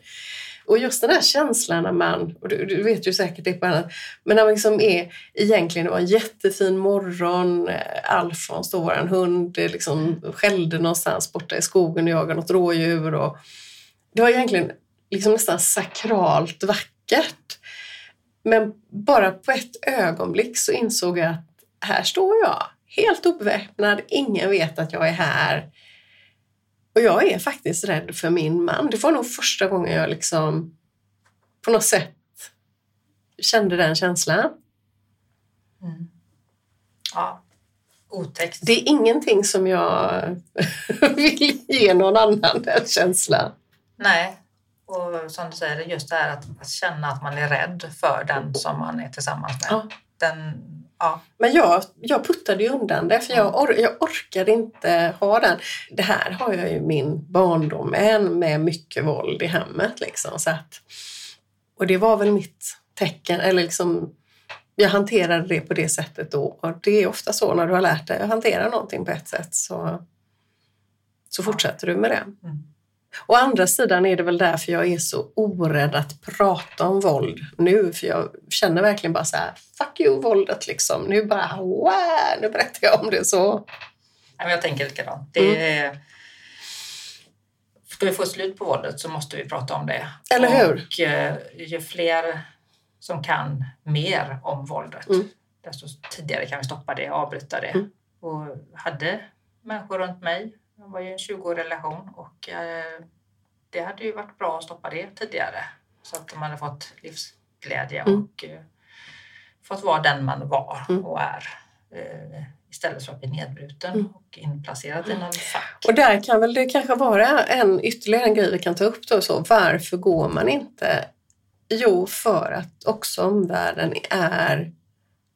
Och just den här känslan när man, och du, du vet ju säkert det på annat, men när man liksom är egentligen, det var en jättefin morgon, eh, Alfons då, vår hund, liksom skällde någonstans borta i skogen och jagade något rådjur. Och det var egentligen liksom nästan sakralt vackert. Men bara på ett ögonblick så insåg jag att här står jag, helt obeväpnad, ingen vet att jag är här. Och jag är faktiskt rädd för min man. Det var nog första gången jag liksom på något sätt kände den känslan. Mm. Ja, otäckt. Det är ingenting som jag vill ge någon annan den känslan. Nej, Och som du säger, just det här att, att känna att man är rädd för den som man är tillsammans med. Ja. Den, ja. Men jag, jag puttade ju undan det för jag, or, jag orkade inte ha den. Det här har jag ju min barndom med, med mycket våld i hemmet. Liksom, så att, och det var väl mitt tecken, eller liksom jag hanterade det på det sättet då. Och det är ofta så när du har lärt dig att hantera någonting på ett sätt så, så fortsätter du med det. Mm. Å andra sidan är det väl därför jag är så orädd att prata om våld nu. För jag känner verkligen bara så här, fuck you våldet liksom. Nu bara, wow, nu berättar jag om det så. Jag tänker likadant. Det är, Ska vi få slut på våldet så måste vi prata om det. Eller hur? Och eh, ju fler som kan mer om våldet, Mm. desto tidigare kan vi stoppa det avbryta det. Mm. Och hade människor runt mig, jag var ju i en 20-årig relation och eh, det hade ju varit bra att stoppa det tidigare. Så att de hade fått livsglädje Mm. och eh, fått vara den man var Mm. och är. Eh, istället för att bli nedbruten Mm. och inplacerad i någon fack. Och där kan väl det kanske vara en ytterligare en grej vi kan ta upp då. Så varför går man inte? Jo, för att också omvärlden är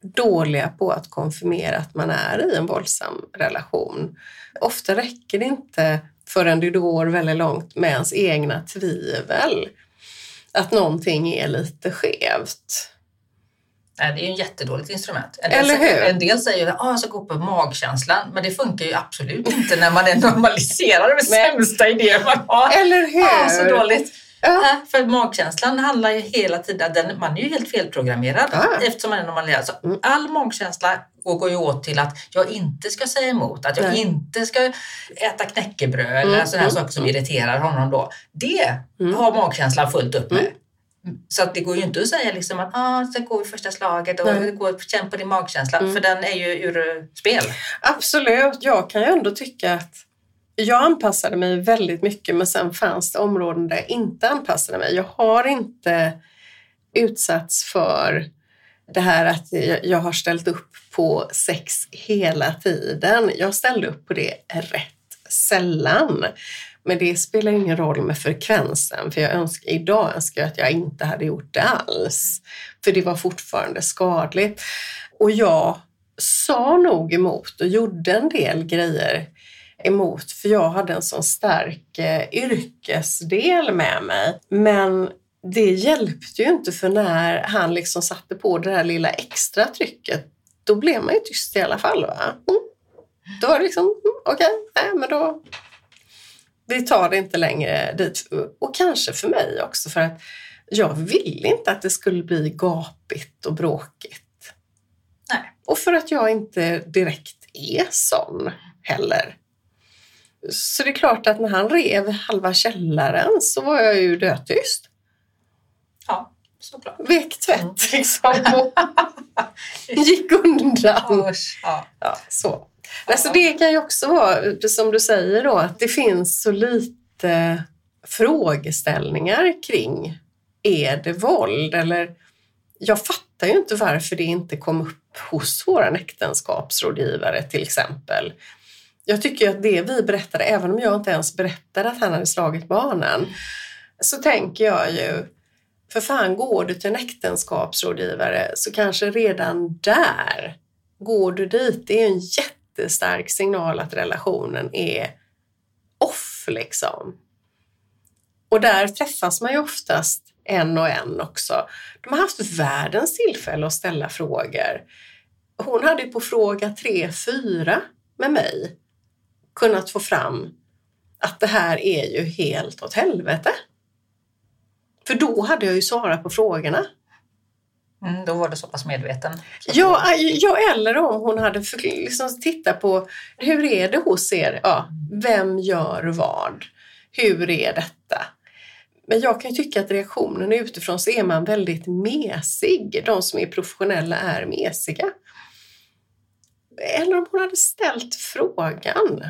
dåliga på att konfirmera att man är i en våldsam relation. Ofta räcker det inte förrän det går väldigt långt med ens egna tvivel att någonting är lite skevt. Nej, det är ju ett jättedåligt instrument. En del, Eller hur? En del säger att ah, jag ska gå på magkänslan, men det funkar ju absolut inte när man är normaliserad med sämsta idéer man har. Eller hur? Ah, så dåligt. Ja. Nej, för magkänslan handlar ju hela tiden, den, man är ju helt felprogrammerad Ja. eftersom man är normaliserad. Så Mm. all magkänsla går, ju åt till att jag inte ska säga emot, att jag Nej. inte ska äta knäckebröd eller Mm, sådana här mm, saker som irriterar honom då. Det Mm. har magkänslan fullt upp med. Mm. Så att det går ju inte att säga liksom att ah, så går vi första slaget och Nej. känn på din magkänsla, Mm. för den är ju ur eh, spel. Absolut, jag kan ju ändå tycka att jag anpassade mig väldigt mycket men sen fanns det områden där jag inte anpassade mig. Jag har inte utsatts för det här att jag har ställt upp på sex hela tiden. Jag ställde upp på det rätt sällan. Men det spelar ingen roll med frekvensen för jag önskar, idag önskar jag att jag inte hade gjort det alls. För det var fortfarande skadligt. Och jag sa nog emot och gjorde en del grejer emot för jag hade en sån stark eh, yrkesdel med mig. Men det hjälpte ju inte för när han liksom satte på det där lilla extra trycket då blev man ju tyst i alla fall. Va? Mm. Då var det liksom, mm, okej, nej men då vi tar det inte längre dit. Och kanske för mig också för att jag ville inte att det skulle bli gapigt och bråkigt. Nej. Och för att jag inte direkt är sån heller. Så det är klart att när han rev halva källaren så var jag ju dötyst. Ja, såklart. Vek tvätt Mm. liksom gick undan. Ja. Ja, så. Alltså det kan ju också vara, som du säger då, att det finns så lite frågeställningar kring är det våld? Eller jag fattar ju inte varför det inte kom upp hos vår äktenskapsrådgivare till exempel. Jag tycker att det vi berättade, även om jag inte ens berättade att han hade slagit barnen, så tänker jag ju, för fan går du till en äktenskapsrådgivare så kanske redan där går du dit, det är en jättestark signal att relationen är off liksom. Och där träffas man ju oftast en och en också. De har haft världens tillfälle att ställa frågor. Hon hade ju på fråga tre, fyra med mig kunnat få fram att det här är ju helt åt helvete. För då hade jag ju svarat på frågorna. Mm, då var du så pass medveten. Så Ja, ja, eller om hon hade liksom tittat på hur är det hos er? Ja, vem gör vad? Hur är detta? Men jag kan ju tycka att reaktionen utifrån så är man väldigt mesig. De som är professionella är mesiga. Eller om hon hade ställt frågan.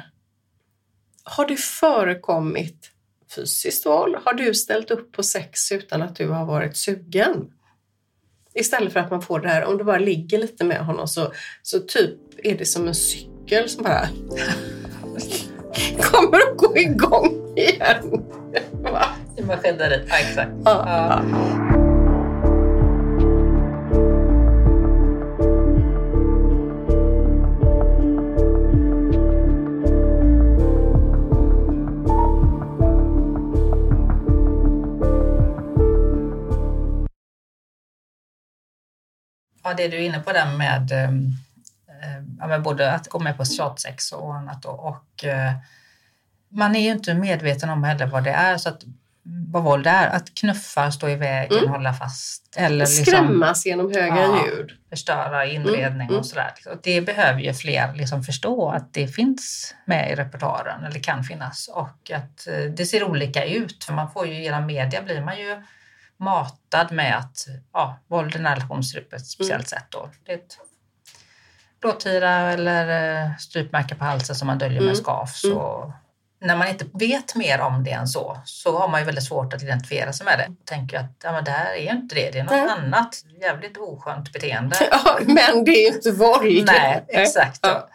Har det förekommit fysiskt våld? Har du ställt upp på sex utan att du har varit sugen? Istället för att man får det här, om du bara ligger lite med honom så, så typ är det som en cykel som bara kommer att gå igång igen. Va? I maskineriet, ja exakt. Ja, ja. Ja, det du är inne på där med, eh, med både att gå med på tjatsex och annat då, och eh, man är ju inte medveten om heller vad det är. Så att, vad våld är, att knuffa, stå i vägen, mm. hålla fast. Eller liksom, Skrämmas genom höga ja, ljud. Förstöra inredning mm. och sådär. Det behöver ju fler liksom förstå att det finns med i repertoaren, eller kan finnas. Och att eh, det ser olika ut. För man får ju genom media blir man ju matad med att ja, våld i nära relation ser ut på ett speciellt mm. sätt. Då. Det är ett blåtira eller eh, strypmärke på halsen som man döljer med mm. skaf. Så när man inte vet mer om det än så, så har man ju väldigt svårt att identifiera sig med det. Och tänker att ja, men det här är ju inte det, det är något Nej. annat jävligt oskönt beteende. Ja, men det är ju inte våld. Nej, exakt. Ja.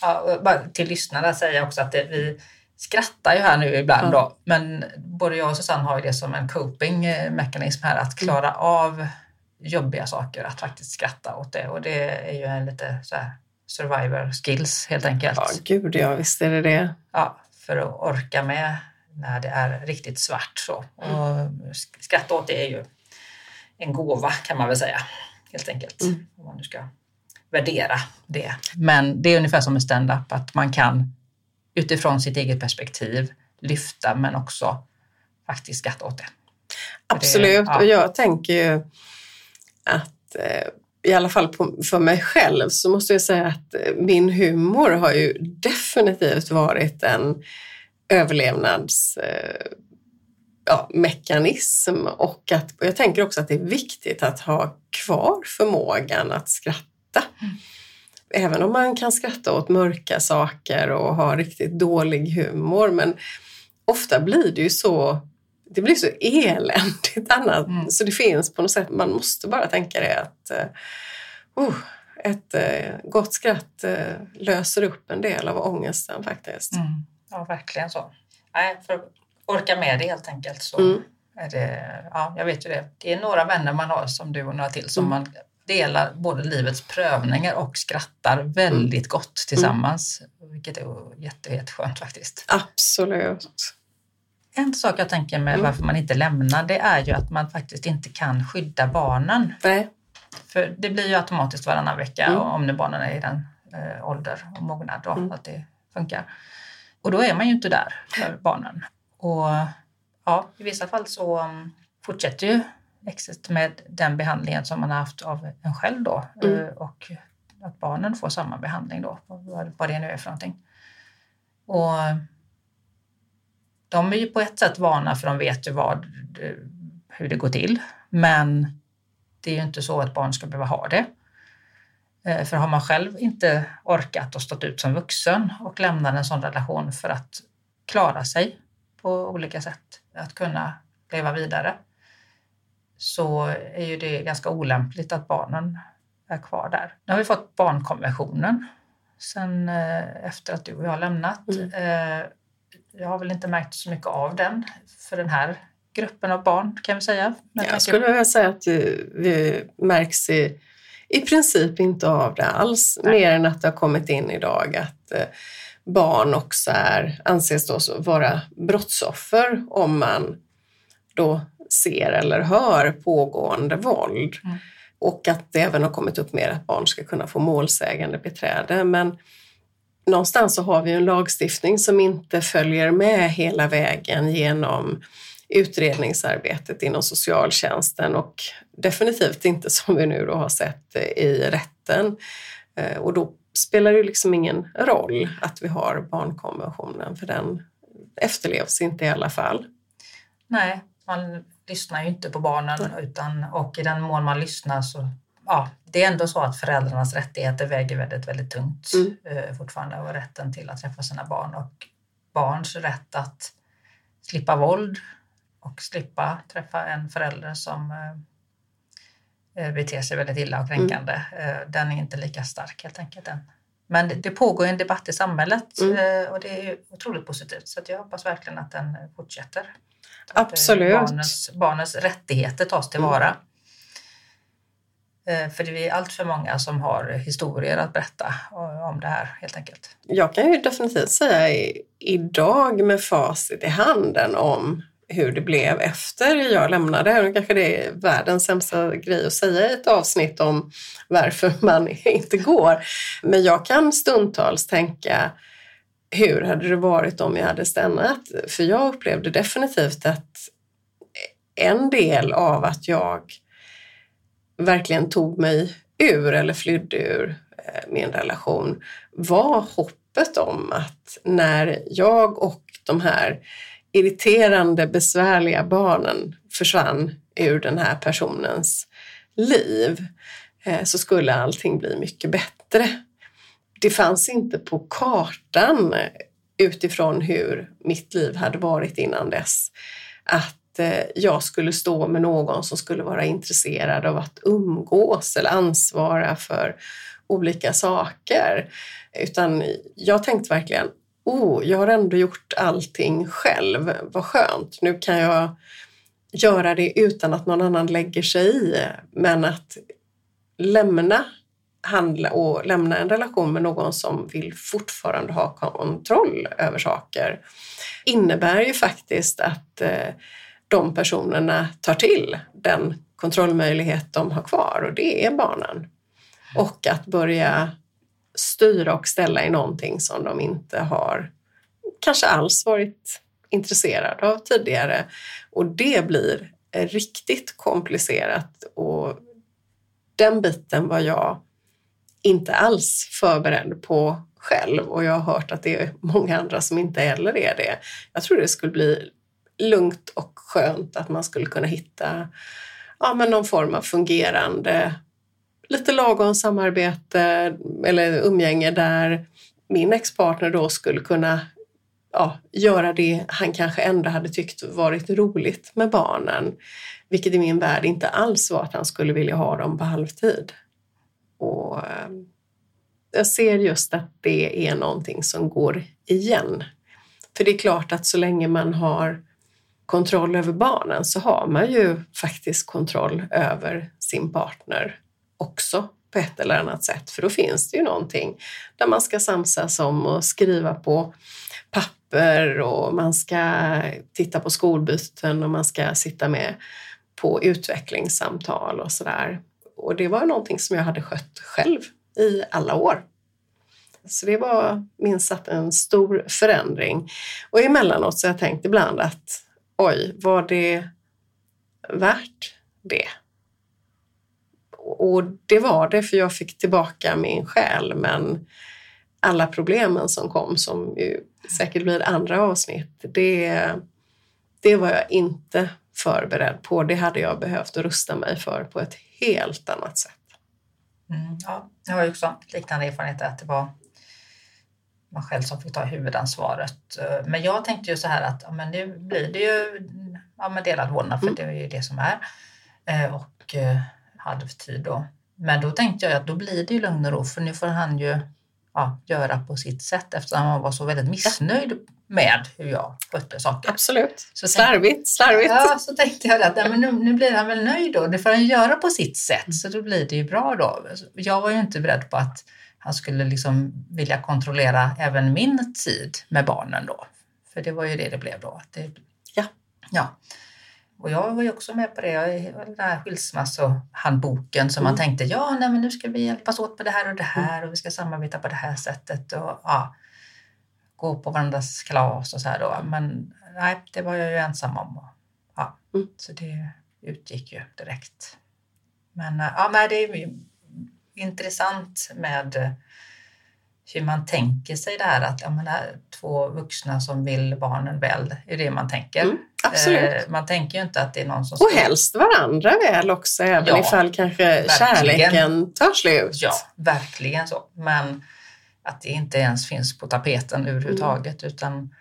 Ja, till lyssnarna säger jag också att det, vi skrattar ju här nu ibland då, men både jag och Susanne har ju det som en coping-mekanism här, att klara mm. av jobbiga saker, att faktiskt skratta åt det. Och det är ju en lite så här survivor skills helt enkelt. Ja, gud ja, visst är det det. Ja, för att orka med när det är riktigt svart så. Och skratta åt det är ju en gåva kan man väl säga, helt enkelt. Mm. Om man nu ska värdera det. Men det är ungefär som med stand-up, att man kan utifrån sitt eget perspektiv lyfta men också faktiskt skratta åt det. Absolut, det, ja. och jag tänker ju att eh, i alla fall på, för mig själv så måste jag säga att eh, min humor har ju definitivt varit en överlevnadsmekanism eh, ja, och att och jag tänker också att det är viktigt att ha kvar förmågan att skratta. Mm även om man kan skratta åt mörka saker och ha riktigt dålig humor, men ofta blir det ju så det blir så eländigt annat. Mm. Så det finns på något sätt, man måste bara tänka det att uh, ett uh, gott skratt uh, löser upp en del av ångesten faktiskt. Mm. Ja, verkligen så. Nej, för att orka med det helt enkelt så mm. är det, ja, jag vet ju det. Det är några vänner man har som du och några till som mm. man delar både livets prövningar och skrattar väldigt mm. gott tillsammans. Mm. Vilket är jätte, jätteskönt faktiskt. Absolut. En sak jag tänker med mm. varför man inte lämnar det är ju att man faktiskt inte kan skydda barnen. Nej. För det blir ju automatiskt varannan vecka mm. om nu barnen är i den eh, ålder och mognad då, mm. att det funkar. Och då är man ju inte där för barnen. Och ja, i vissa fall så um, fortsätter ju exet med den behandlingen som man har haft av en själv då mm. Eh, och att barnen får samma behandling då, vad det nu är för någonting. Och de är ju på ett sätt vana för de vet ju vad, hur det går till, men det är ju inte så att barn ska behöva ha det. Eh, för har man själv inte orkat och stått ut som vuxen och lämnat en sån relation för att klara sig på olika sätt, att kunna leva vidare, så är ju det ganska olämpligt att barnen är kvar där. Nu har vi fått barnkonventionen sen eh, efter att du och jag har lämnat. Mm. Eh, jag har väl inte märkt så mycket av den för den här gruppen av barn kan vi säga. Men jag skulle vilja säga att det märks i, i princip inte av det alls, Nej. mer än att det har kommit in idag att eh, barn också är, anses då vara brottsoffer om man då ser eller hör pågående våld. Mm. Och att det även har kommit upp mer att barn ska kunna få målsägande beträde. Men någonstans så har vi en lagstiftning som inte följer med hela vägen genom utredningsarbetet inom socialtjänsten och definitivt inte som vi nu då har sett i rätten. Eh, och då spelar det liksom ingen roll att vi har barnkonventionen för den efterlevs inte i alla fall. Nej, man lyssnar ju inte på barnen utan, och i den mån man lyssnar så ja, det är ändå så att föräldrarnas rättigheter väger väldigt, väldigt tungt mm. eh, fortfarande och rätten till att träffa sina barn och barns rätt att slippa våld och slippa träffa en förälder som eh, eh beter sig väldigt illa och kränkande. Mm. Eh, den är inte lika stark helt enkelt än. Men det, det pågår en debatt i samhället mm. eh, och det är otroligt positivt så jag hoppas verkligen att den fortsätter. Absolut. Barnens, barnens rättigheter tas tillvara. Mm. Eh, för det är allt för många som har historier att berätta om det här helt enkelt. Jag kan ju definitivt säga idag med facit i handen om hur det blev efter jag lämnade. Och kanske det är världens sämsta grej att säga i ett avsnitt om varför man inte går. Men jag kan stundtals tänka hur hade det varit om jag hade stannat? För jag upplevde definitivt att en del av att jag verkligen tog mig ur eller flydde ur eh, min relation var hoppet om att när jag och de här irriterande, besvärliga barnen försvann ur den här personens liv eh, så skulle allting bli mycket bättre. Det fanns inte på kartan utifrån hur mitt liv hade varit innan dess att eh, jag skulle stå med någon som skulle vara intresserad av att umgås eller ansvara för olika saker. Utan jag tänkte verkligen, oh, jag har ändå gjort allting själv, vad skönt. Nu kan jag göra det utan att någon annan lägger sig i. Men att lämna handla och lämna en relation med någon som vill fortfarande ha kontroll över saker innebär ju faktiskt att eh, de personerna tar till den kontrollmöjlighet de har kvar och det är barnen. Och att börja styra och ställa i någonting som de inte har kanske alls varit intresserade av tidigare. Och det blir eh, riktigt komplicerat och den biten var jag inte alls förberedd på själv och jag har hört att det är många andra som inte heller är det. Jag tror det skulle bli lugnt och skönt att man skulle kunna hitta ja, men någon form av fungerande, lite lagom samarbete eller umgänge där min expartner då skulle kunna ja, göra det han kanske ändå hade tyckt varit roligt med barnen. Vilket i min värld inte alls var att han skulle vilja ha dem på halvtid. Och eh, jag ser just att det är någonting som går igen. För det är klart att så länge man har kontroll över barnen så har man ju faktiskt kontroll över sin partner också på ett eller annat sätt. För då finns det ju någonting där man ska samsas om och skriva på papper och man ska titta på skolbyten och man ska sitta med på utvecklingssamtal och sådär. Och det var någonting som jag hade skött själv i alla år. Så det var minst sagt en stor förändring. Och emellanåt så har jag tänkt ibland att oj, var det värt det? Och det var det, för jag fick tillbaka min själ, men alla problemen som kom, som ju säkert blir andra avsnitt, det, det var jag inte förberedd på. Det hade jag behövt rusta mig för på ett helt annat sätt. Mm, ja, jag har också liknande erfarenheter att det var man själv som fick ta huvudansvaret. Eh, men jag tänkte ju så här att ja, men nu blir det ju ja, men delad vårdnad för mm. det är ju det som är. Eh, och eh, halvtid då. Men då tänkte jag att då blir det ju lugn och ro för nu får han ju ja, göra på sitt sätt eftersom han var så väldigt missnöjd med hur jag skötte saker. Absolut. Så slarvigt, slarvigt. Ja, så tänkte jag att ja, men nu, nu blir han väl nöjd då. Det får han göra på sitt sätt så då blir det ju bra då. Jag var ju inte beredd på att han skulle liksom vilja kontrollera även min tid med barnen då. För det var ju det det blev då. Det, ja. ja. Och jag var ju också med på det, den här skilsmässohandboken som mm. man tänkte, ja nej, men nu ska vi hjälpas åt på det här och det här och vi ska samarbeta på det här sättet och ja, gå på varandras kalas och så här då. Men nej, det var jag ju ensam om. Och, ja, mm. Så det utgick ju direkt. Men ja, nej, det är intressant med hur man tänker sig det här att jag menar, två vuxna som vill barnen väl, är det man tänker. Mm, absolut. Eh, man tänker ju inte att det är någon som... Och helst varandra väl också, även ja, ifall kanske verkligen. kärleken tar slut. Ja, verkligen så. Men att det inte ens finns på tapeten överhuvudtaget mm. utan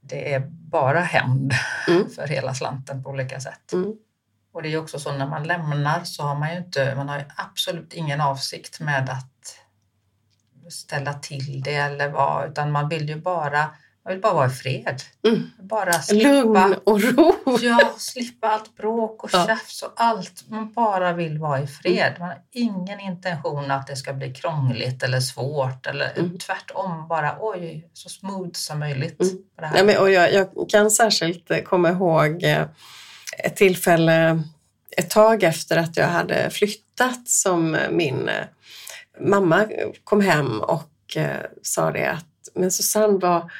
det är bara hämnd mm. för hela slanten på olika sätt. Mm. Och det är också så när man lämnar så har man ju inte, man har absolut ingen avsikt med att ställa till det eller vad, utan man vill ju bara Jag vill bara vara i fred. Mm. Bara slippa, Lugn och ro. ja, slippa allt bråk och Ja. tjafs och allt. Man bara vill vara i fred. Man har ingen intention att det ska bli krångligt eller svårt. Eller Mm. tvärtom, bara oj, så smooth som möjligt. Mm. Ja, men, och jag, jag kan särskilt komma ihåg eh, ett tillfälle ett tag efter att jag hade flyttat som min eh, mamma kom hem och eh, sa det att men Susanne, vad,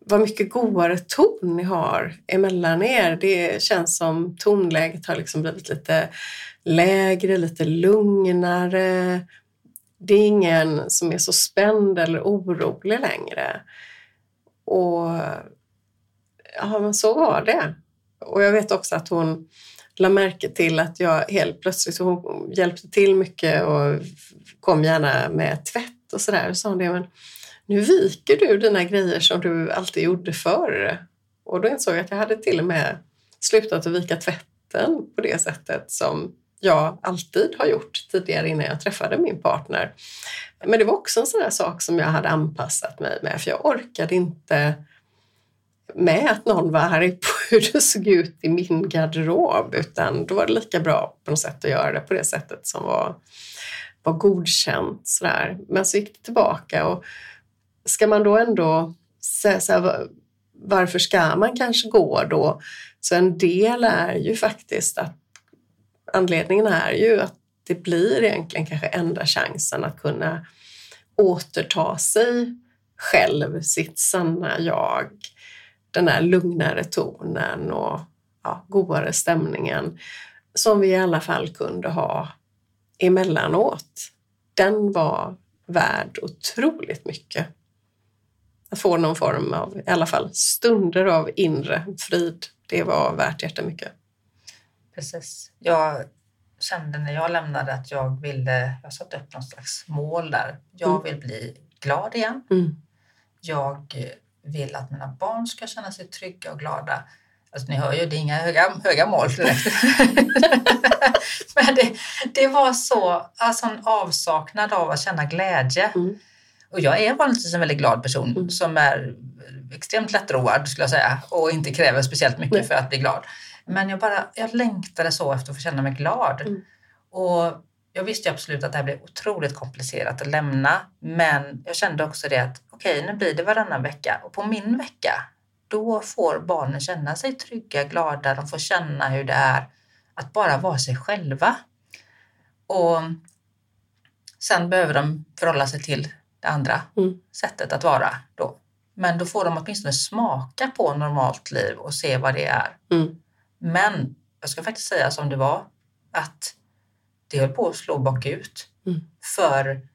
vad mycket godare ton ni har emellan er. Det känns som tonläget har liksom blivit lite lägre, lite lugnare. Det är ingen som är så spänd eller orolig längre. Och ja, men så var det. Och jag vet också att hon la märke till att jag helt plötsligt, hon hjälpte till mycket och kom gärna med tvätt och sådär. Och sa hon det, men nu viker du dina grejer som du alltid gjorde förr. Och då insåg jag att jag hade till och med slutat att vika tvätten på det sättet som jag alltid har gjort tidigare innan jag träffade min partner. Men det var också en sån där sak som jag hade anpassat mig med för jag orkade inte med att någon var arg på hur det såg ut i min garderob utan då var det lika bra på något sätt att göra det på det sättet som var, var godkänt. Sådär. Men så gick det tillbaka och ska man då ändå säga så här, varför ska man kanske gå då? Så en del är ju faktiskt att anledningen är ju att det blir egentligen kanske enda chansen att kunna återta sig själv, sitt sanna jag, den där lugnare tonen och ja, godare stämningen som vi i alla fall kunde ha emellanåt. Den var värd otroligt mycket. Att få någon form av, i alla fall stunder av inre frid, det var värt jättemycket. Precis. Jag kände när jag lämnade att jag ville, jag satte upp någon slags mål där. Jag Mm. vill bli glad igen. Mm. Jag vill att mina barn ska känna sig trygga och glada. Alltså ni hör ju, det är inga höga, höga mål direkt. Men det, det var så, alltså en avsaknad av att känna glädje. Mm. Och jag är vanligtvis en väldigt glad person Mm. som är extremt lättroad skulle jag säga och inte kräver speciellt mycket Nej. för att bli glad. Men jag bara, jag längtade så efter att få känna mig glad. Mm. Och jag visste ju absolut att det här blev otroligt komplicerat att lämna. Men jag kände också det att okej, nu blir det varannan vecka och på min vecka då får barnen känna sig trygga, glada, de får känna hur det är att bara vara sig själva. Och sen behöver de förhålla sig till det andra Mm. sättet att vara då. Men då får de åtminstone smaka på normalt liv och se vad det är. Mm. Men jag ska faktiskt säga som det var att det höll på att slå bakut. Mm. För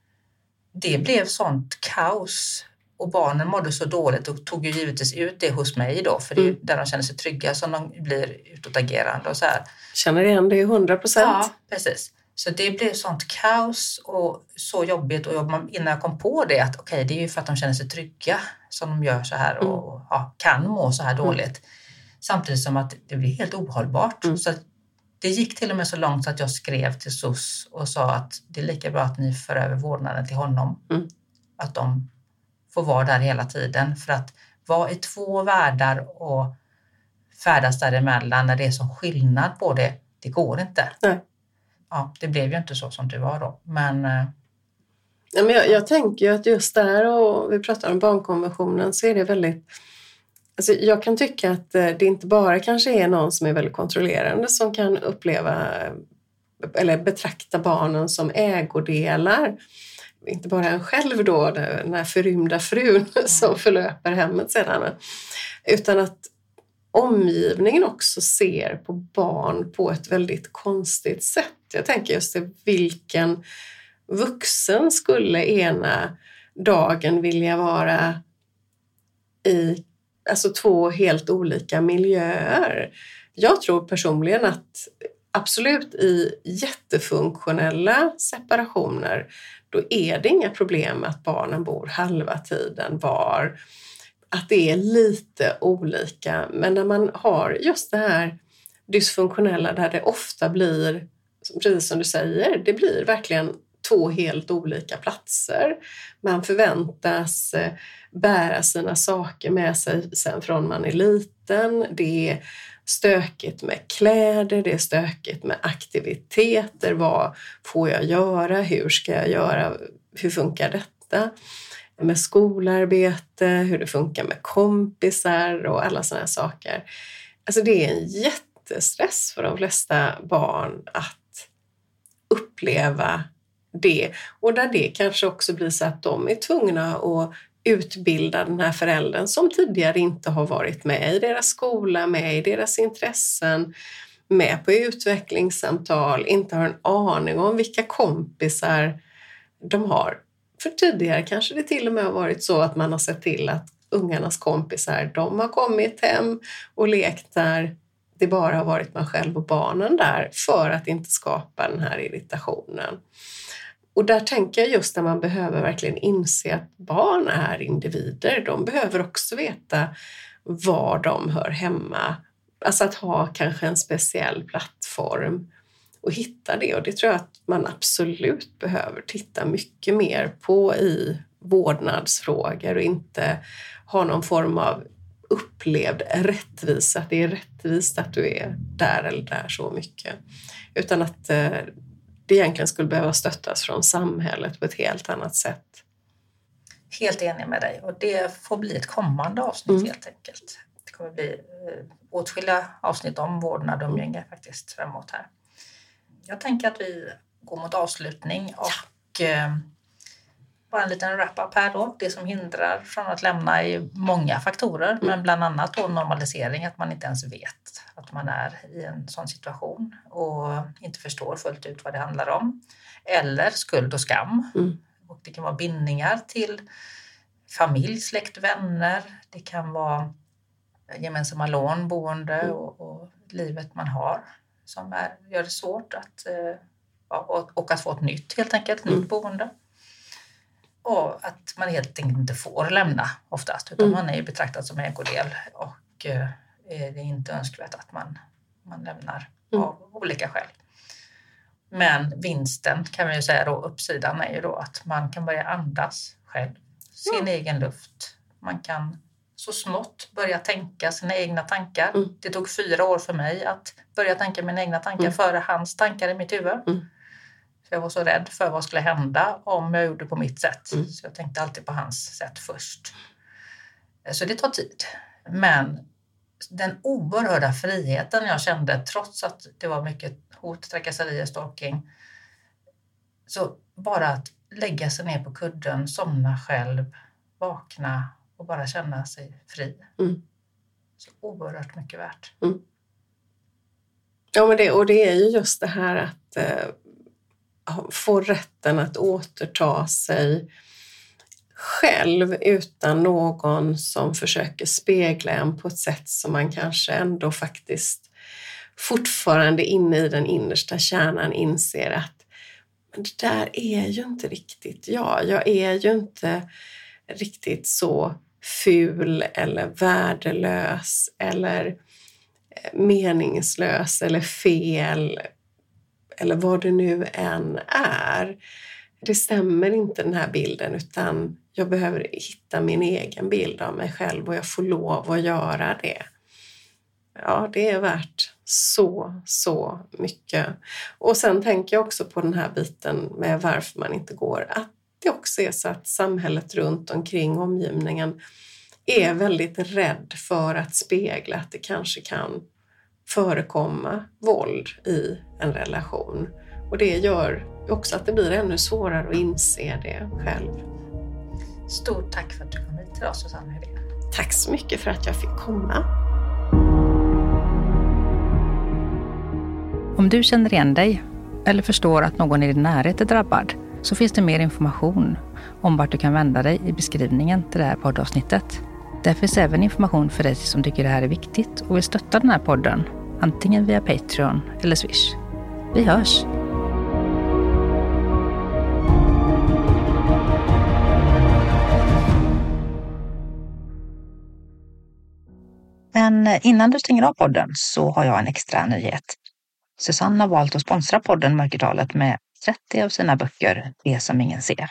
det blev sånt kaos och barnen mådde så dåligt och tog ju givetvis ut det hos mig då för det är Mm. där de känner sig trygga som de blir utåtagerande och så här. Känner igen det 100 procent. Ja, precis. Så det blev sånt kaos och så jobbigt och jag, innan jag kom på det att okej, det är ju för att de känner sig trygga som de gör så här och ja, kan må så här dåligt. Samtidigt som att det blir helt ohållbart. Mm. Så det gick till och med så långt så att jag skrev till SOS och sa att det är lika bra att ni för över vårdnaden till honom. Mm. Att de får vara där hela tiden. För att vara i två världar och färdas däremellan när det är sån skillnad på det, det går inte. Nej. Ja, det blev ju inte så som det var då. Men eh, Ja, men jag, jag tänker ju att just där, och vi pratar om barnkonventionen, så är det väldigt... Alltså jag kan tycka att eh, det inte bara kanske är någon som är väldigt kontrollerande som kan uppleva eller betrakta barnen som ägodelar. Inte bara en själv då, den här förrymda frun som förlöper hemmet sedan. Utan att omgivningen också ser på barn på ett väldigt konstigt sätt. Jag tänker just det, vilken vuxen skulle ena dagen vilja vara i alltså två helt olika miljöer. Jag tror personligen att absolut i jättefunktionella separationer då är det inga problem att barnen bor halva tiden var. Att det är lite olika. Men när man har just det här dysfunktionella där det ofta blir, precis som du säger, det blir verkligen två helt olika platser. Man förväntas eh, bära sina saker med sig sen från man är liten. Det är stökigt med kläder, det är stökigt med aktiviteter. Vad får jag göra? Hur ska jag göra? Hur funkar detta? Med skolarbete, hur det funkar med kompisar och alla sådana saker. Alltså det är en jättestress för de flesta barn att uppleva det. Och där det kanske också blir så att de är tvungna att utbilda den här föräldern som tidigare inte har varit med i deras skola, med i deras intressen, med på utvecklingssamtal, inte har en aning om vilka kompisar de har. För tidigare kanske det till och med har varit så att man har sett till att ungarnas kompisar, de har kommit hem och lekt där det bara har varit man själv och barnen där för att inte skapa den här irritationen. Och där tänker jag just att man behöver verkligen inse att barn är individer. De behöver också veta var de hör hemma. Alltså att ha kanske en speciell plattform och hitta det. Och det tror jag att man absolut behöver titta mycket mer på i vårdnadsfrågor och inte ha någon form av upplevd rättvisa, att det är rättvist att du är där eller där så mycket. Utan att eh, det egentligen skulle behöva stöttas från samhället på ett helt annat sätt. Helt enig med dig och det får bli ett kommande avsnitt mm. helt enkelt. Det kommer bli eh, åtskilliga avsnitt om vårdnad och umgänge faktiskt framåt här. Jag tänker att vi går mot avslutning och ja. Eh, bara en liten wrap-up här då. Det som hindrar från att lämna är många faktorer, mm. men bland annat då normalisering, att man inte ens vet att man är i en sån situation och inte förstår fullt ut vad det handlar om. Eller skuld och skam. Mm. Och det kan vara bindningar till familj, släkt, vänner. Det kan vara gemensamma lån, boende mm. och, och livet man har som är, gör det svårt att, eh, och, och att få ett nytt helt enkelt, nytt mm. boende. Och att man helt enkelt inte får lämna oftast utan mm. man är betraktad som ägodel och eh, det är inte önskvärt att man, man lämnar mm. av olika skäl. Men vinsten kan man ju säga då, uppsidan är ju då att man kan börja andas själv, sin mm. egen luft. Man kan så smått börja tänka sina egna tankar. Mm. Det tog fyra år för mig att börja tänka mina egna tankar mm. före hans tankar i mitt huvud. För jag var så rädd för vad skulle hända om jag gjorde på mitt sätt. Mm. Så jag tänkte alltid på hans sätt först. Så det tar tid. Men den oerhörda friheten jag kände trots att det var mycket hot, trakasserier, stalking. Så bara att lägga sig ner på kudden, somna själv, vakna och bara känna sig fri. Mm. Så oerhört mycket värt. Mm. Ja, men det, och det är ju just det här att eh, få rätten att återta sig själv utan någon som försöker spegla en på ett sätt som man kanske ändå faktiskt fortfarande inne i den innersta kärnan inser att men det där är ju inte riktigt jag. Jag är ju inte riktigt så ful eller värdelös eller eh, meningslös eller fel eller vad det nu än är. Det stämmer inte den här bilden utan jag behöver hitta min egen bild av mig själv och jag får lov att göra det. Ja, det är värt så, så mycket. Och sen tänker jag också på den här biten med varför man inte går. Att det också är så att samhället runt omkring omgivningen är väldigt rädd för att spegla att det kanske kan förekomma våld i en relation. Och det gör också att det blir ännu svårare att inse det själv. Stort tack för att du kom hit till oss Susanne Helén. Tack så mycket för att jag fick komma. Om du känner igen dig eller förstår att någon i din närhet är drabbad så finns det mer information om vart du kan vända dig i beskrivningen till det här poddavsnittet. Där finns även information för dig som tycker det här är viktigt och vill stötta den här podden, antingen via Patreon eller Swish. Vi hörs! Men eh, innan du stänger av podden så har jag en extra nyhet. Susanne har valt att sponsra podden Mörkertalet med 30 av sina böcker Det som ingen ser.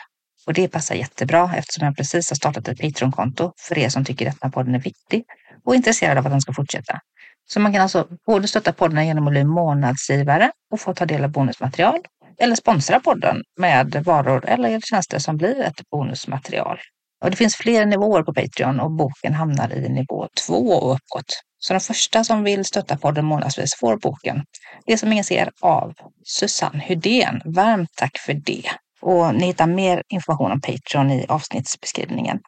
Och det passar jättebra eftersom jag precis har startat ett Patreon-konto för er som tycker att den här podden är viktig och är intresserade av att den ska fortsätta. Så man kan alltså både stötta podden genom att bli månadsgivare och få ta del av bonusmaterial eller sponsra podden med varor eller tjänster som blir ett bonusmaterial. Och det finns fler nivåer på Patreon och boken hamnar i nivå två och uppåt. Så de första som vill stötta podden månadsvis får boken Det som ingen ser av Susanne Hydén. Varmt tack för det! Och ni hittar mer information om Patreon i avsnittsbeskrivningen.